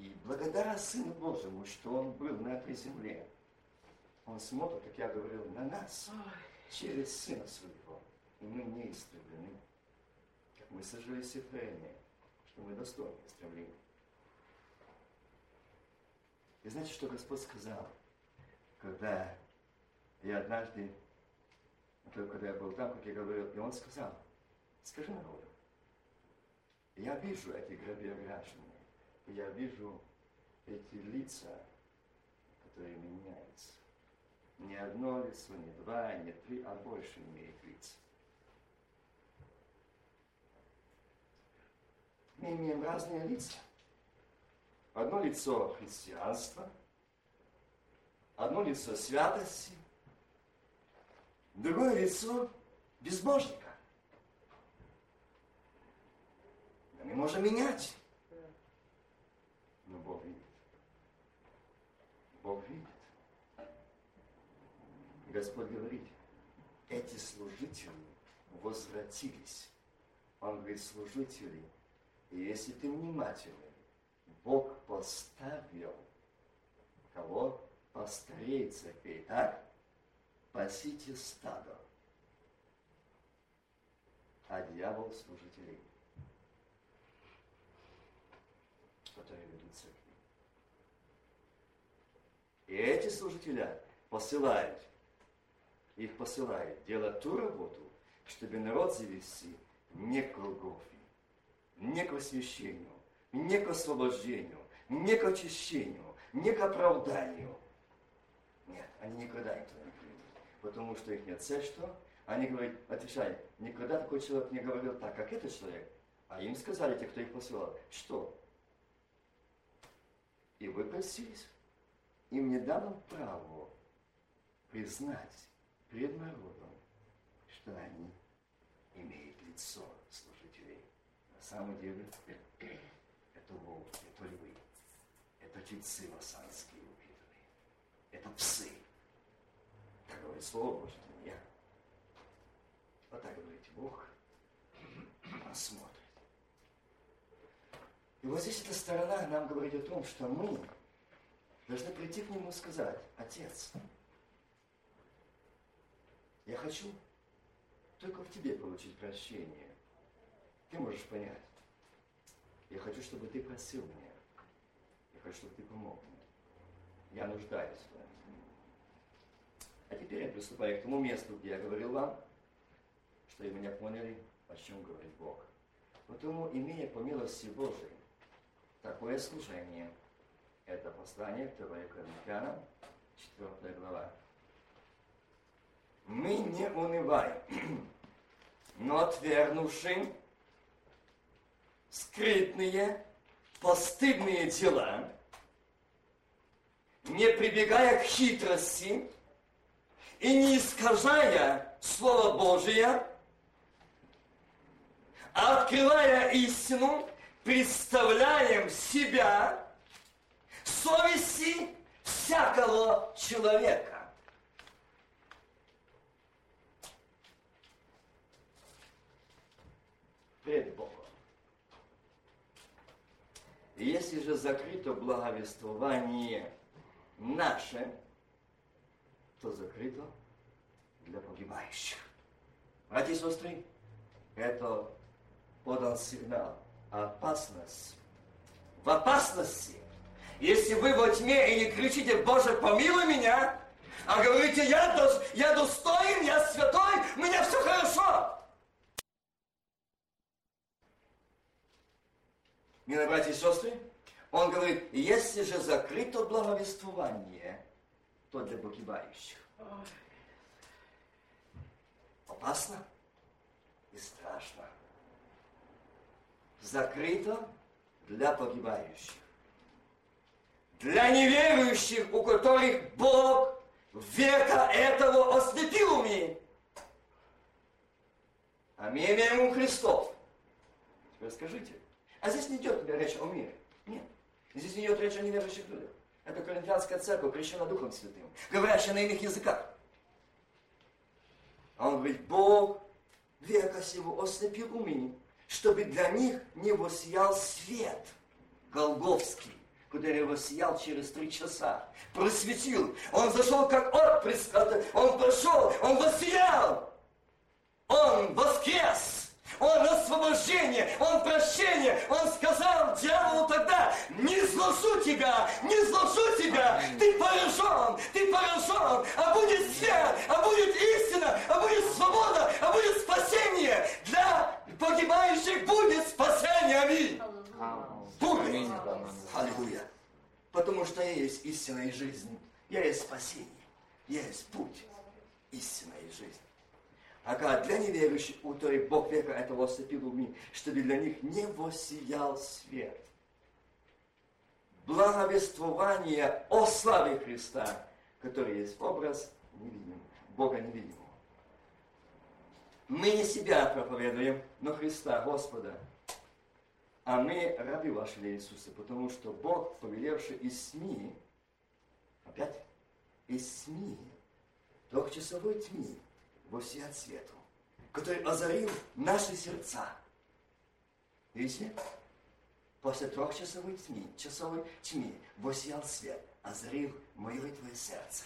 И благодаря Сыну Божьему, что Он был на этой земле, Он смотрит, как я говорил, на нас через Сына Своего. И мы не истреблены, как мы сожгли сотворение, что мы достойны стремления. И знаете, что Господь сказал, когда я однажды, когда я был там, как я говорил, и Он сказал, скажи народу, я вижу эти гробы граждане, я вижу эти лица, которые меняются. Не одно лицо, не два, не три, а больше имеет лиц. Мы имеем разные лица. Одно лицо христианства, одно лицо святости, другое лицо безбожника. Мы можем менять. Но Бог видит. Бог видит. Господь говорит, эти служители возвратились. Он говорит, служители, если ты внимательный, Бог поставил кого? Пастырей церквей, так? Пасите стадо. А дьявол служителей, которые ведут церкви. И эти служителя посылают их посылает делать ту работу, чтобы народ завести не к Голгофе, не к освящению, не к освобождению, не к очищению, не к оправданию. Нет, они никогда этого не придут. Потому что их нет цель, что? Они говорят, отвечали, никогда такой человек не говорил так, как этот человек. А им сказали, те, кто их посылал, что? И вы просились. Им не дано право признать пред народом, что они имеют лицо служителей. На самом деле это волки, это львы, это тельцы лосанские упитанные, это псы. Так говорит Слово Божье, не я. Вот так говорит Бог, Он смотрит. И вот здесь эта сторона нам говорит о том, что мы должны прийти к Нему и сказать, Отец, я хочу только в тебе получить прощение. Ты можешь понять. Я хочу, чтобы ты просил меня. Я хочу, чтобы ты помог мне. Я нуждаюсь в этом. А теперь я приступаю к тому месту, где я говорил вам, что и меня поняли, о чем говорит Бог. Потому, имея по милости Божией такое служение, это послание 2 Коринфянам, 4 глава мы не унываем, но отвергнувши скрытные, постыдные дела, не прибегая к хитрости и не искажая Слово Божие, а открывая истину, представляем себя совести всякого человека. пред Богом. Если же закрыто благовествование наше, то закрыто для погибающих. Братья и сестры, это подан сигнал опасности. В опасности. Если вы во тьме и не кричите, Боже, помилуй меня, а говорите, я, я достоин, я святой, меня все хорошо. Милые братья и сестры, он говорит, если же закрыто благовествование, то для погибающих. Опасно и страшно. Закрыто для погибающих. Для неверующих, у которых Бог века этого ослепил уми. А мы имеем у Христов. Теперь скажите, а здесь не идет речь о мире. Нет. Здесь идет речь о неверующих людях. Это Коринфянская церковь, крещена Духом Святым, говорящая на иных языках. А он говорит, Бог века сего ослепил умени, чтобы для них не воссиял свет Голговский, который воссиял через три часа. Просветил. Он зашел как отпрыск, он пошел, он воссиял. Он воскрес. Он освобождение, Он прощение. Поражен, а будет свет, а будет истина, а будет свобода, а будет спасение. Для погибающих будет спасение. Аминь. Будет. Аллилуйя. Потому что я есть истинная жизнь, я есть спасение, я есть путь, истинная жизнь. Ага, для неверующих, у которых Бог века этого осыпил уми, чтобы для них не воссиял свет. Благовествование о славе Христа, который есть образ невидимый, Бога невидимого. Мы не себя проповедуем, но Христа, Господа. А мы рабы ваши для Иисуса, потому что Бог, повелевший из СМИ, опять, из СМИ, трехчасовой тьми, воссият свету, который озарил наши сердца. Видите? После трехчасовой тьмы, часовой тьмы воссиял свет, озарил мое и твое сердце.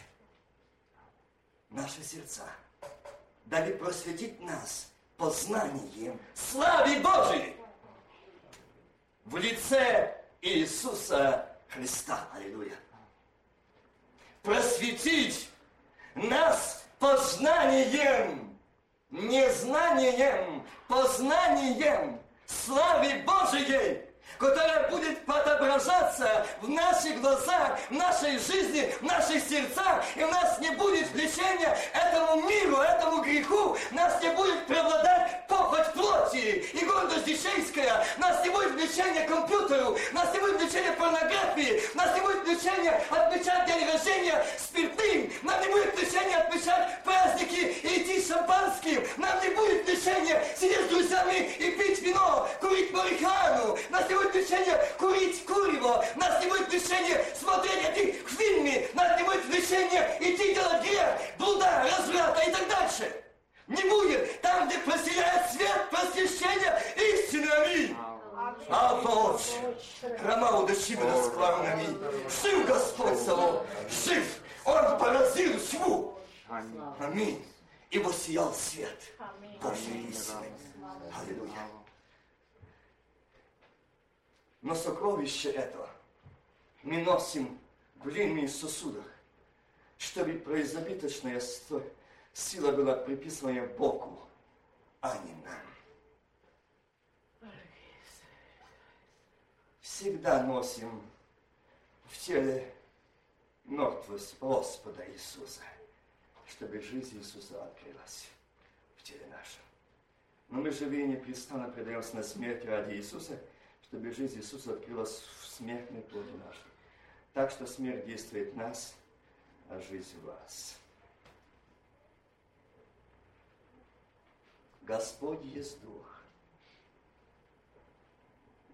Наши сердца. Дали просветить нас познанием славы Божией в лице Иисуса Христа. Аллилуйя. Просветить нас познанием, не знанием, познанием славы Божией, которая будет отображаться в наших глазах, в нашей жизни, в наших сердцах, и у нас не будет влечения этому миру, этому греху, нас не будет преобладать похоть плоти и гордость дичейская, нас не будет влечения к компьютеру, нас не будет влечения порнографии, у нас не будет влечения отмечать день рождения спиртным, нам не будет влечения отмечать праздники и идти шампанским, нам не будет влечения сидеть с друзьями и пить вино, курить марихуану, нас не будет влечения курить курево, нас не будет влечения смотреть эти фильмы, нас не будет влечения идти делать грех, блуда, разврата и так дальше. Не будет. Там, где проселяет свет просвещения истины. Аминь. А Боже, хромау до Шибена склавен, аминь. Жив Господь Савол, жив. Он поразил тьму. Аминь. И воссиял свет Божьей истины. Аллилуйя. Но сокровище это мы носим в глиняных сосудах, чтобы производительная сила была приписана Богу, а не нам. Всегда носим в теле мертвость Господа Иисуса, чтобы жизнь Иисуса открылась в теле нашем. Но мы живые непрестанно предаемся на смерть ради Иисуса – чтобы жизнь Иисуса открылась в смертной плоти нашей. Так что смерть действует в нас, а жизнь в вас. Господь есть Дух.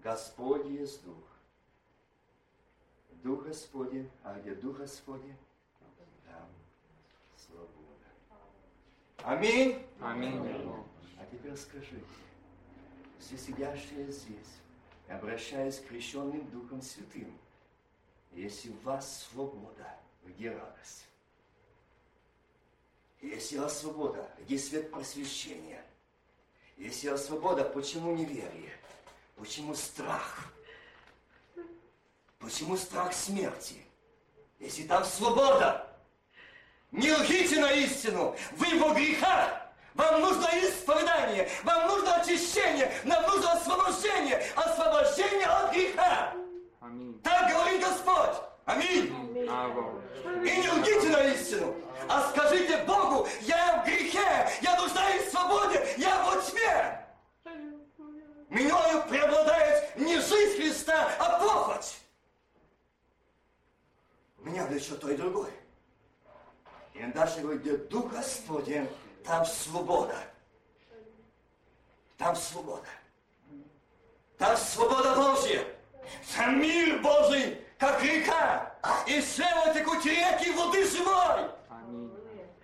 Господь есть Дух. Дух Господень, а где Дух Господень, там свобода. Аминь. Аминь. А теперь скажите, все сидящие здесь, обращаясь к крещенным Духом Святым, если у вас свобода, где радость? Если у вас свобода, где свет просвещения? Если у вас свобода, почему неверие? Почему страх? Почему страх смерти? Если там свобода, не лгите на истину, вы во грехах, вам нужно исповедание, вам нужно очищение, нам нужно освобождение, освобождение от греха. Аминь. Так говорит Господь. Аминь. Аминь. И не лгите на истину, а скажите Богу, я в грехе, я нуждаюсь в свободе, я во тьме. Мною преобладает не жизнь Христа, а похоть. Меня влечет то и другое. И дальше говорит, где Дух Господень, там свобода. Там свобода. Там свобода Божья. Там мир Божий, как река. И слева текут реки воды живой. Аминь.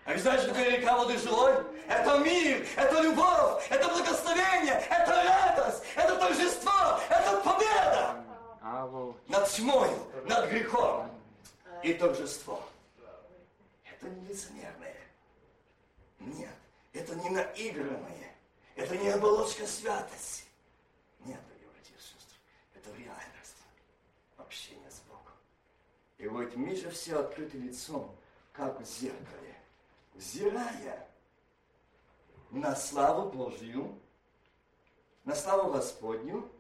А вы знаете, что река воды живой? Это мир, это любовь, это благословение, это радость, это торжество, это победа над тьмой, над грехом и торжество. Это не. Нет, это не наигранное, это не оболочка святости. Нет, дорогие братья и сестры, это реальность общения с Богом. И вот мы же все открыты лицом, как в зеркале, взирая на славу Божью, на славу Господню,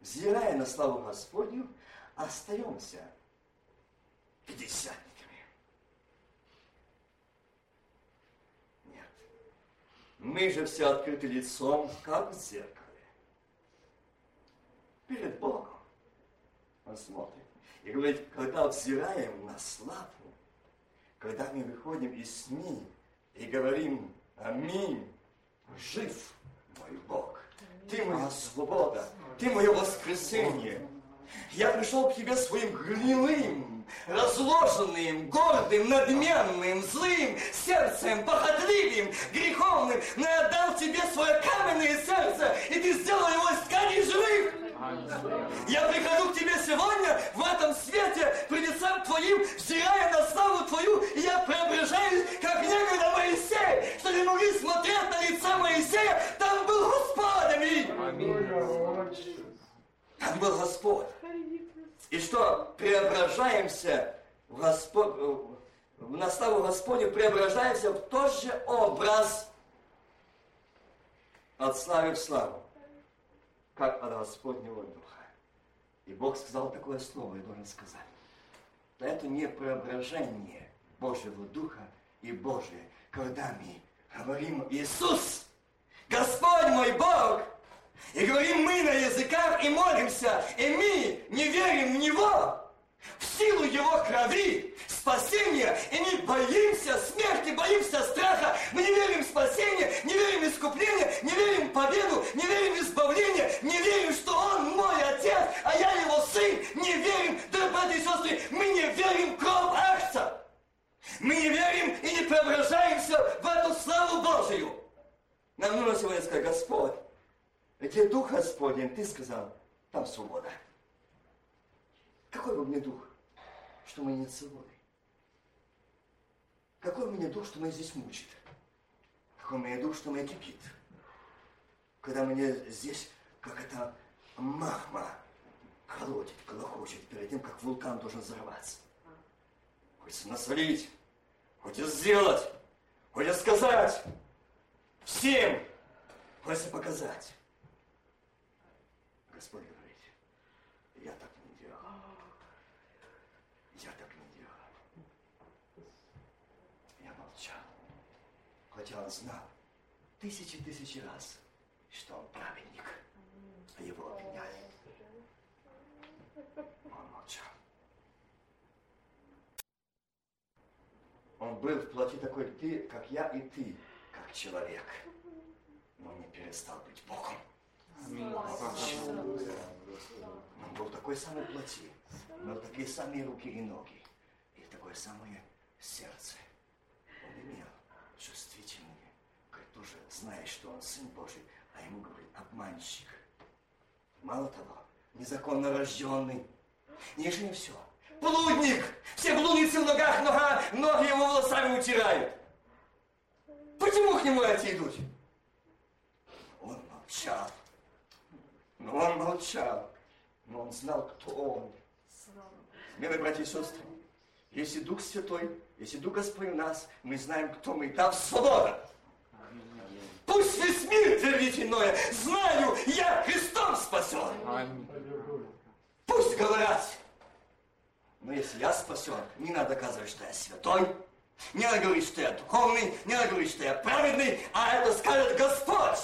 взирая на славу Господню, остаемся 50 Мы же все открыты лицом, как в зеркале. Перед Богом. Он смотрит. И говорит, когда взираем на славу, когда мы выходим из СМИ и говорим «Аминь, жив мой Бог, Ты моя свобода, Ты мое воскресение, я пришел к Тебе своим гнилым, разложенным, гордым, надменным, злым сердцем, похотливым, греховным, но я отдал Тебе свое каменное сердце, и Ты сделал его из тканей живых. Я прихожу к тебе сегодня в этом свете, при лицам твоим, взирая на славу твою, и я преображаюсь, как некогда Моисей, что не могли смотреть на лица Моисея, там был Господь, аминь. Там был Господь. И что преображаемся в, Господь, в на славу Господню, преображаемся в тот же образ от славы в славу как от Господнего Духа. И Бог сказал такое слово, я должен сказать. Это не преображение Божьего Духа и Божие, когда мы говорим Иисус, Господь мой Бог, и говорим мы на языках и молимся, и мы не верим в Него, в силу Его крови, спасения, и мы боимся смерти, боимся страха, мы не верим в спасение, не верим в искупление, не верим в победу, не верим в избавление, не верим, что Он мой Отец, а я Его Сын, не верим, да, братья и сестры, мы не верим в кровь Акса. Мы не верим и не преображаемся в эту славу Божию. Нам нужно сегодня сказать, Господь, где Дух Господень, Ты сказал, там свобода. Какой бы мне дух, что мы нет свободы? Какой у меня дух, что меня здесь мучит? Какой у меня дух, что меня кипит? Когда мне здесь, как это махма, колотит, колохочет перед тем, как вулкан должен взорваться. Хочется насолить, хочется сделать, хочется сказать всем, хочется показать. Господь говорит, я так не делал. Я так не делал. Я молчал. Хотя он знал тысячи-тысячи раз, что он праведник, а его обвиняли. Он молчал. Он был в плоти такой ты, как я и ты, как человек. Но не перестал быть Богом. Аминь. Он был такой самой плоти, имел такие самые руки и ноги, и такое самое сердце. Он имел чувствительные, как тоже зная, что он Сын Божий, а ему говорит, обманщик. Мало того, незаконно рожденный. Ниже не все. Блудник! Все блудницы в ногах, нога, ноги его волосами утирают. Почему к нему эти идут? Он молчал. Но он молчал. Но он знал, кто он. Милые братья и сестры, если Дух Святой, если Дух Господь у нас, мы знаем, кто мы. Там свобода. Пусть весь мир твердит иное. Знаю, я Христом спасен. Пусть говорят. Но если я спасен, не надо доказывать, что я святой. Не надо говорить, что я духовный, не надо говорить, что я праведный, а это скажет Господь.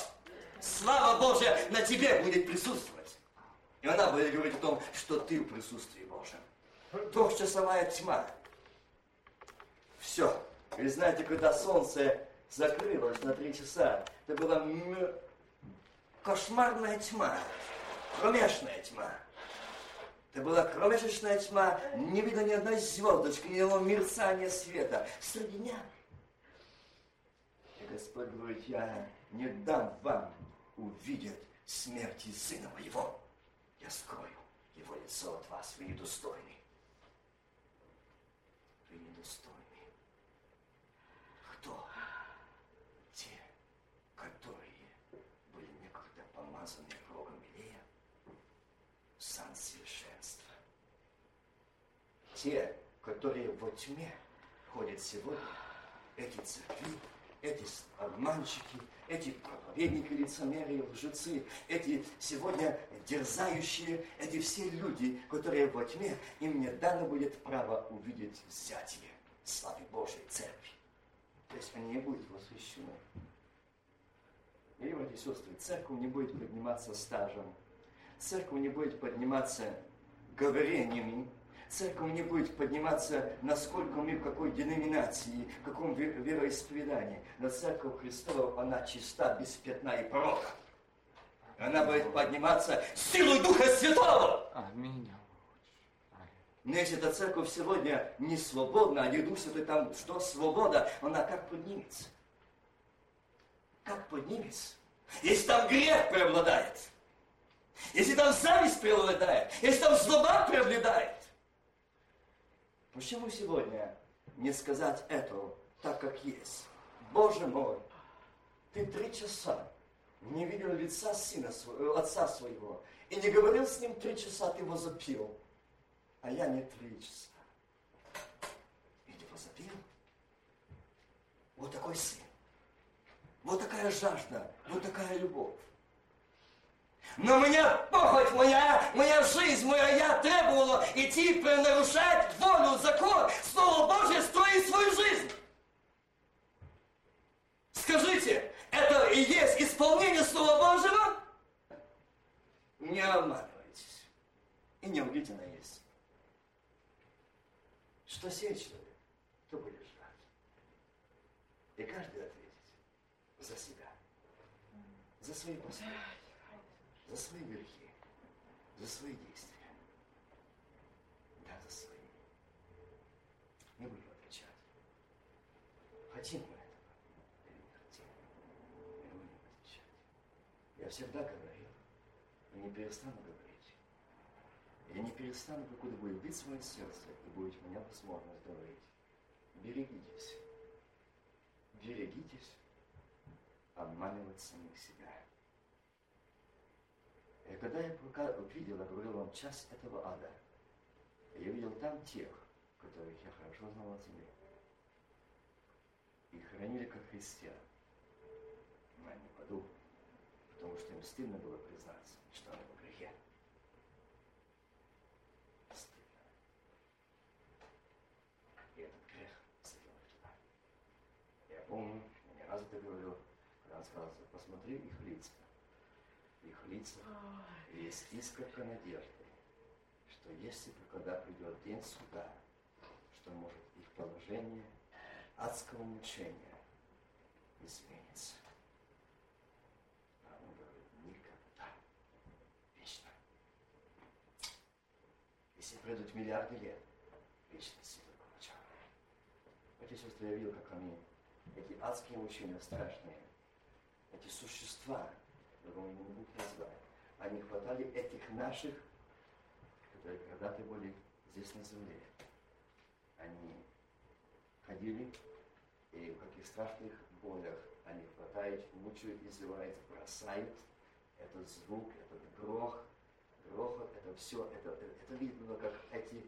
Слава Божья на тебе будет присутствовать. И она будет говорить о том, что ты в присутствии Божьем. Трехчасовая тьма. Все. Вы знаете, когда солнце закрылось на три часа, это была кошмарная тьма, кромешная тьма. Это была кромешечная тьма, не видно ни одной звездочки, ни одного мерцания света. Среди дня. И Господь говорит, я не дам вам увидят смерти сына моего, я скрою его лицо от вас, вы недостойны. Вы недостойны. Кто? Те, которые были некогда помазаны кровом Илея в сан совершенства. Те, которые во тьме ходят сегодня, эти церкви эти обманщики, эти проповедники, лицемерие, лжецы, эти сегодня дерзающие, эти все люди, которые во тьме, им не дано будет право увидеть взятие славы Божьей Церкви. То есть они не будут восхищены. И, братья и сестры, церковь не будет подниматься стажем, церковь не будет подниматься говорениями, церковь не будет подниматься, насколько мы в какой деноминации, в каком вероисповедании. Но церковь Христова, она чиста, без пятна и порока. Она будет подниматься силой Духа Святого. Аминь. Но если эта церковь сегодня не свободна, а не Дух Святой там, что свобода, она как поднимется? Как поднимется? Если там грех преобладает, если там зависть преобладает, если там злоба преобладает, Почему сегодня не сказать этого так, как есть? Боже мой, ты три часа не видел лица сына отца своего, и не говорил с ним три часа, ты его запил, а я не три часа. И ты его запил? Вот такой сын, вот такая жажда, вот такая любовь. Но меня похоть моя, моя жизнь, моя я требовала идти нарушать волю, закон, Слово Божье, строить свою жизнь. Скажите, это и есть исполнение Слова Божьего? Не обманывайтесь. И не неубеденно есть. Что сеет человек, то будет ждать. И каждый ответит за себя, за свои поступки за свои грехи, за свои действия. Да, за свои. Не будем отвечать. Хотим мы этого или не хотим. Не будем отвечать. Я всегда говорил и не перестану говорить. Я не перестану, покуда будет бить мое сердце и будет меня возможность говорить. Берегитесь. Берегитесь обманывать самих себя. Когда я увидел, я говорил вам, часть этого ада, я видел там тех, которых я хорошо знал о земле. И хранили как христиан. Но они паду, потому что им стыдно было признаться, что они в грехе. Стыдно. И этот грех завел их туда. Я помню, я не раз это говорил, когда он сказал, посмотри их лица их лицах есть искорка надежды, что если бы когда придет день суда, что может их положение адского мучения изменится. А он говорит, никогда, вечно. Если пройдут миллиарды лет, вечности только начало. Эти сестры, я видел, как они, эти адские мучения страшные, эти существа, другого не могу назвать. Они хватали этих наших, которые когда-то были здесь на земле. Они ходили, и в каких страшных болях они хватают, мучают, издевают, бросают. Этот звук, этот грох, грохот, это все, это, это видно, как эти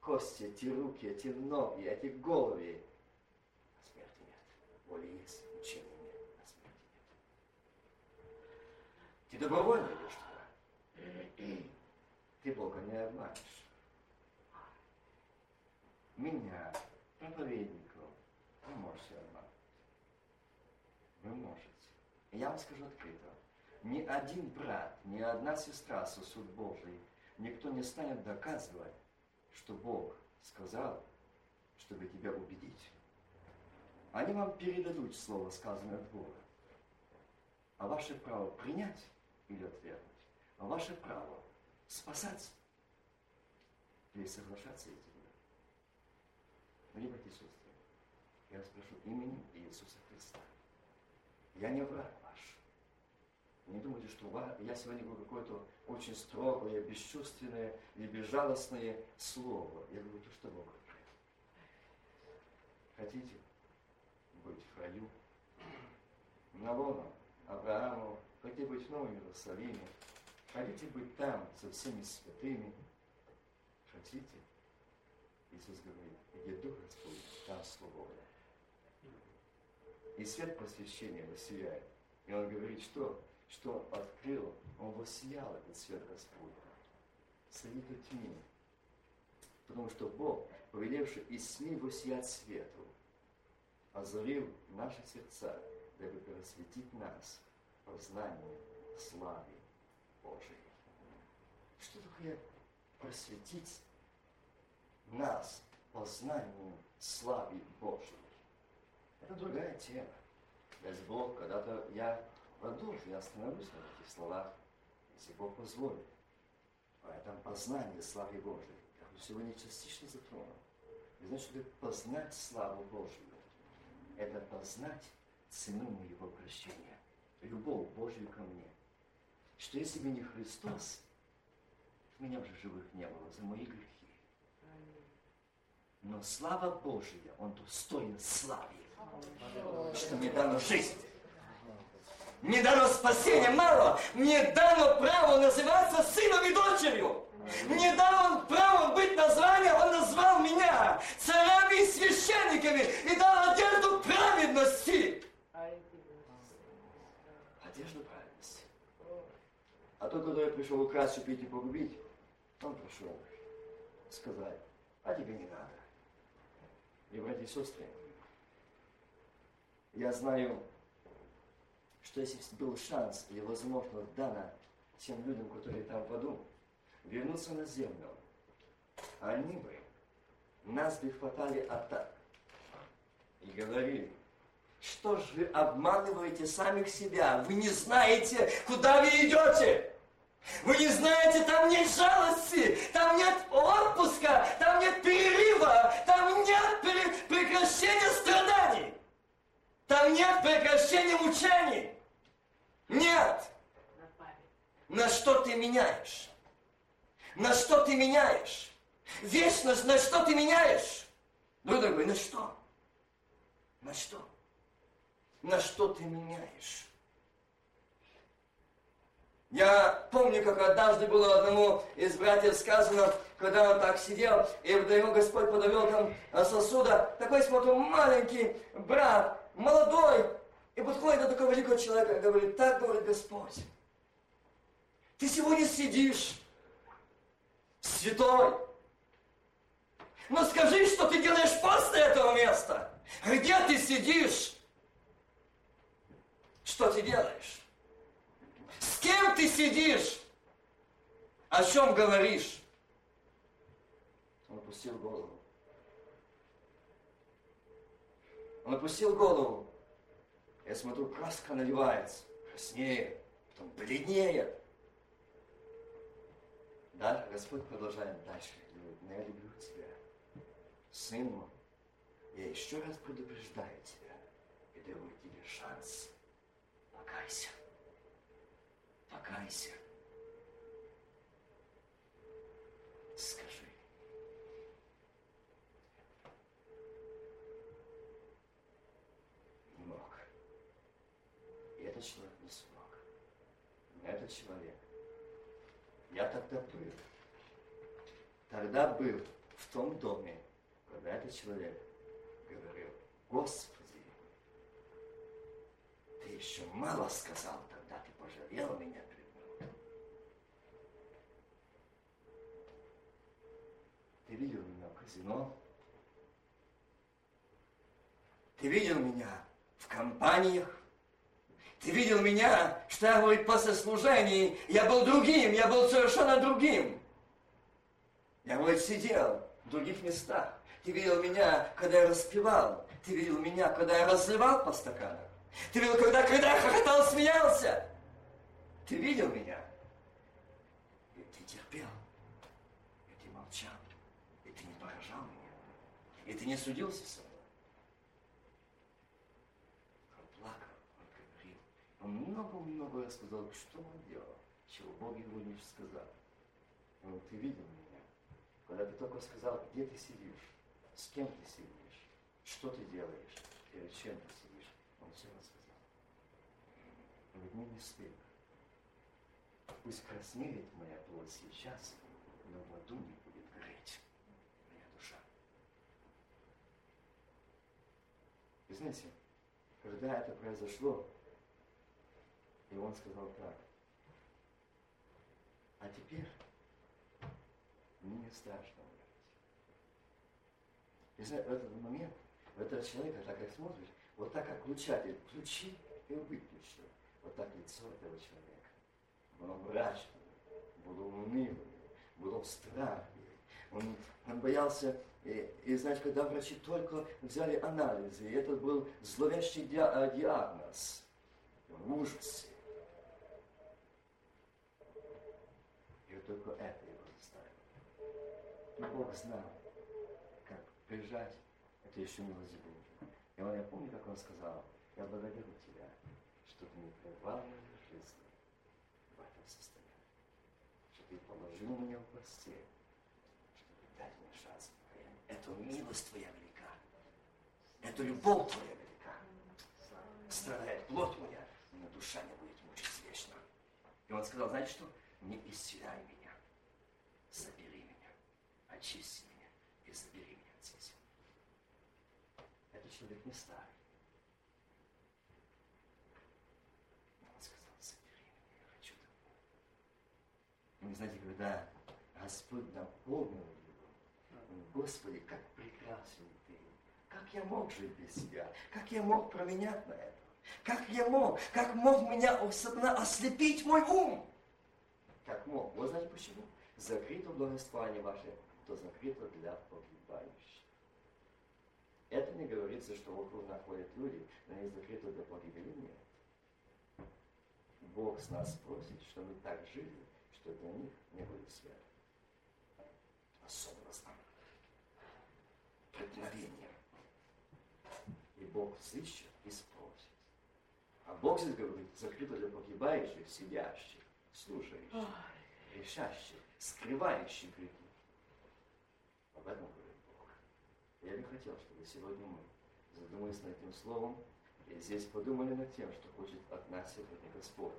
кости, эти руки, эти ноги, эти головы. А смерти нет. Боли есть, мучения Ты добровольно идешь туда. Ты Бога не обманешь. Меня, проповедников, вы можете обмануть. Вы можете. Я вам скажу открыто. Ни один брат, ни одна сестра сосуд Божий, никто не станет доказывать, что Бог сказал, чтобы тебя убедить. Они вам передадут слово, сказанное от Бога. А ваше право принять или. А ваше право спасаться или соглашаться этим. Дорогие братья и сестры, я вас прошу именем Иисуса Христа. Я не враг ваш. Не думайте, что я сегодня говорю какое-то очень строгое, бесчувственное или безжалостное слово. Я говорю то, что Бог говорит. Хотите быть в раю? Навону, Аврааму, хотите быть в Новом Иерусалиме, Хотите быть там со всеми святыми? Хотите? Иисус говорит, где Дух Господь, там свобода. И свет просвещения воссияет. И он говорит, что? Что он открыл, он воссиял этот свет Господь. Среди тьмы. Потому что Бог, повелевший из тьмы воссиять свету, озарил наши сердца, дабы просветить нас познание славы Божией. Что такое просветить нас познанию славы Божьей? Это другая тема. Даст Бог, когда-то я продолжу, я остановлюсь на этих словах, если Бог позволит. Это познание славы Божьей. Я сегодня частично затрону. И значит, познать славу Божью. Это познать цену моего прощения, любовь Божью ко мне. Что если бы не Христос, меня уже живых не было за мои грехи. Но слава Божья, Он достоин славы, что мне дано жизнь. Мне дано спасение мало, мне дано право называться сыном и дочерью. Мне дал он право быть названием, он назвал меня царями и священниками и дал одежду праведности. Одежду праведности. А тот, который пришел украсть, убить и погубить, он пришел сказать, а тебе не надо. И, братья и сестры, я знаю, что если был шанс или возможность дана тем людям, которые там в аду, вернуться на землю, они бы нас бы хватали атак и говорили, что же вы обманываете самих себя? Вы не знаете, куда вы идете. Вы не знаете, там нет жалости, там нет отпуска, там нет перерыва, там нет прекращения страданий, там нет прекращения мучений. Нет. На что ты меняешь? На что ты меняешь? Вечность, на что ты меняешь? Ну, дорогой, на что? На что? На что ты меняешь? Я помню, как однажды было одному из братьев сказано, когда он так сидел, и его Господь подавил там сосуда, такой, смотрю, маленький брат, молодой, и подходит до такого великого человека и говорит, так говорит Господь, ты сегодня сидишь, святой. Но скажи, что ты делаешь после этого места. Где ты сидишь? Что ты делаешь? Кем ты сидишь? О чем говоришь? Он опустил голову. Он опустил голову. Я смотрю, краска наливается, краснеет, потом бледнеет. Да, Господь продолжает дальше. Говорит, я люблю тебя. Сын мой, я еще раз предупреждаю тебя и даю тебе шанс. Покайся. Покайся. Скажи. Не мог. И этот человек не смог. Этот человек я тогда был. Тогда был в том доме, когда этот человек говорил, Господи, ты еще мало сказал пожалел меня. Ты видел меня в казино? Ты видел меня в компаниях? Ты видел меня, что я, говорит, после служения, я был другим, я был совершенно другим. Я, говорит, сидел в других местах. Ты видел меня, когда я распевал. Ты видел меня, когда я разливал по стаканам. Ты видел, когда, когда я хохотал, смеялся. Ты видел меня. И ты терпел. И ты молчал. И ты не поражал меня. И ты не судился со мной. Он много-много рассказал, что он делал, чего Бог ему не сказал. Он ты видел меня. Когда ты только сказал, где ты сидишь, с кем ты сидишь, что ты делаешь, перед чем ты сидишь, он все рассказал. Он говорит, мне не стыдно. Пусть краснеет моя плоть сейчас, но в аду не будет гореть моя душа. И знаете, когда это произошло, и он сказал так, а теперь мне не страшно умереть. И знаете, в этот момент, в этого человека, так как смотришь, вот так как включатель включи и выключил, вот так лицо этого человека. Было мрачное, было унылое, было страхе. Он, он боялся, и, и знаете, когда врачи только взяли анализы, и это был зловещий диагноз, в ужасе. И вот только это его заставило. И Бог знал, как прижать это еще милость Божия. И он, я помню, как он сказал, я благодарю тебя, что ты не прервал мою жизнь в этом состоянии, что ты положил меня в постель, дать мне шанс Это милость твоя велика. Это любовь твоя велика. Страдает плоть моя, но душа не будет мучиться вечно. И он сказал, знаете что? Не исцеляй меня, забери меня, очисти меня и забери меня отсюда. Этот человек не старый. Но он сказал, забери меня, я хочу домой. И знаете, когда Господь наполнил его, Господи, как прекрасен ты. Как я мог жить без тебя? Как я мог променять на это? Как я мог? Как мог меня сатана ослепить мой ум? Как мог? Вы знаете почему? Закрыто благословение ваше, то закрыто для погибающих. Это не говорится, что вокруг находят люди, но не закрыто для погибели нет. Бог с нас просит, чтобы мы так жили, что для них не будет света. Особенно знам. Преткновение. И Бог сыщет и спросит. А Бог здесь говорит, закрыто для погибающих, сидящих, слушающих, решающих, скрывающих грехи. Об этом говорит Бог. Я бы хотел, чтобы сегодня мы задумались над этим словом и здесь подумали над тем, что хочет от нас сегодня Господь.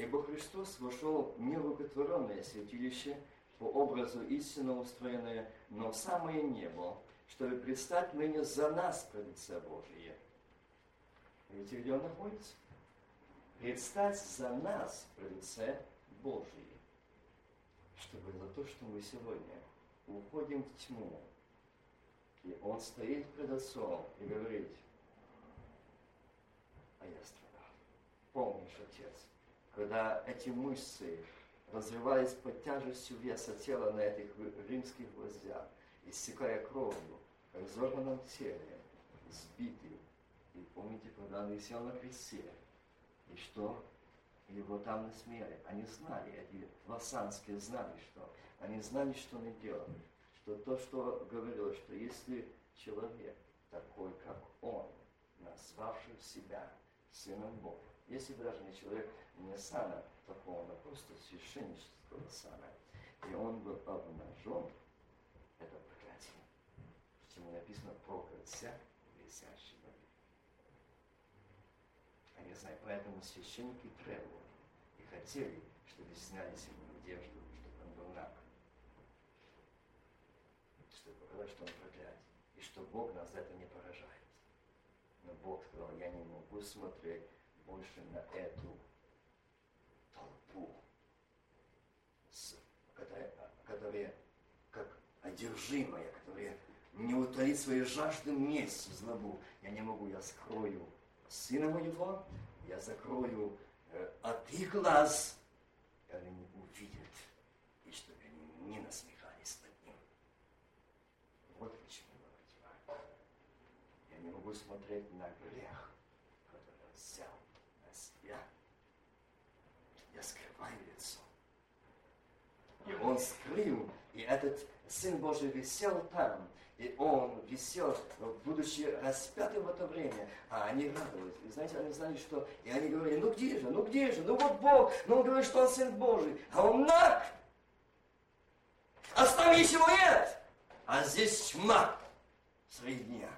Ибо Христос вошел в нерукотворенное святилище по образу истинно устроенное, но в самое небо, чтобы предстать ныне за нас пред лице Божие. Видите, где он находится? Предстать за нас пред лице Божие. Чтобы за то, что мы сегодня уходим в тьму, и он стоит пред Отцом и говорит, а я страдал. Помнишь, Отец, когда эти мышцы разрывались под тяжестью веса тела на этих римских гвоздях, истекая кровью, в разорванном теле, сбитый. И помните, когда он висел на кресте, и что? Его там насмеяли. Они знали, эти лосанские знали, что. Они знали, что они делали. Что то, что говорилось, что если человек такой, как он, назвавший себя Сыном Бога, если бы даже не человек не сана но просто священнического сана, и он был обнажен, это проклятие. Почему написано проклят всяк, висящий А я знаю, поэтому священники требовали и хотели, чтобы сняли с него одежду, чтобы он был наг. Чтобы показать, что он проклят. И что Бог нас за это не поражает. Но Бог сказал, я не могу смотреть больше на эту толпу, которая, которая как одержимая, которая не утолит свои жажды месть злобу. Я не могу, я скрою сына моего, я закрою э, от их глаз, и они не увидят, и чтобы они не насмехались над ним. Вот почему я говорю. Я не могу смотреть на грех, который он взял на себя. Я скрываю. И он скрыл, и этот Сын Божий висел там, и он висел, будучи распятым в это время, а они радовались. И знаете, они знали, что... И они говорили, ну где же, ну где же, ну вот Бог, ну он говорит, что он Сын Божий, а он наг. Оставить его нет, а здесь тьма среди дня.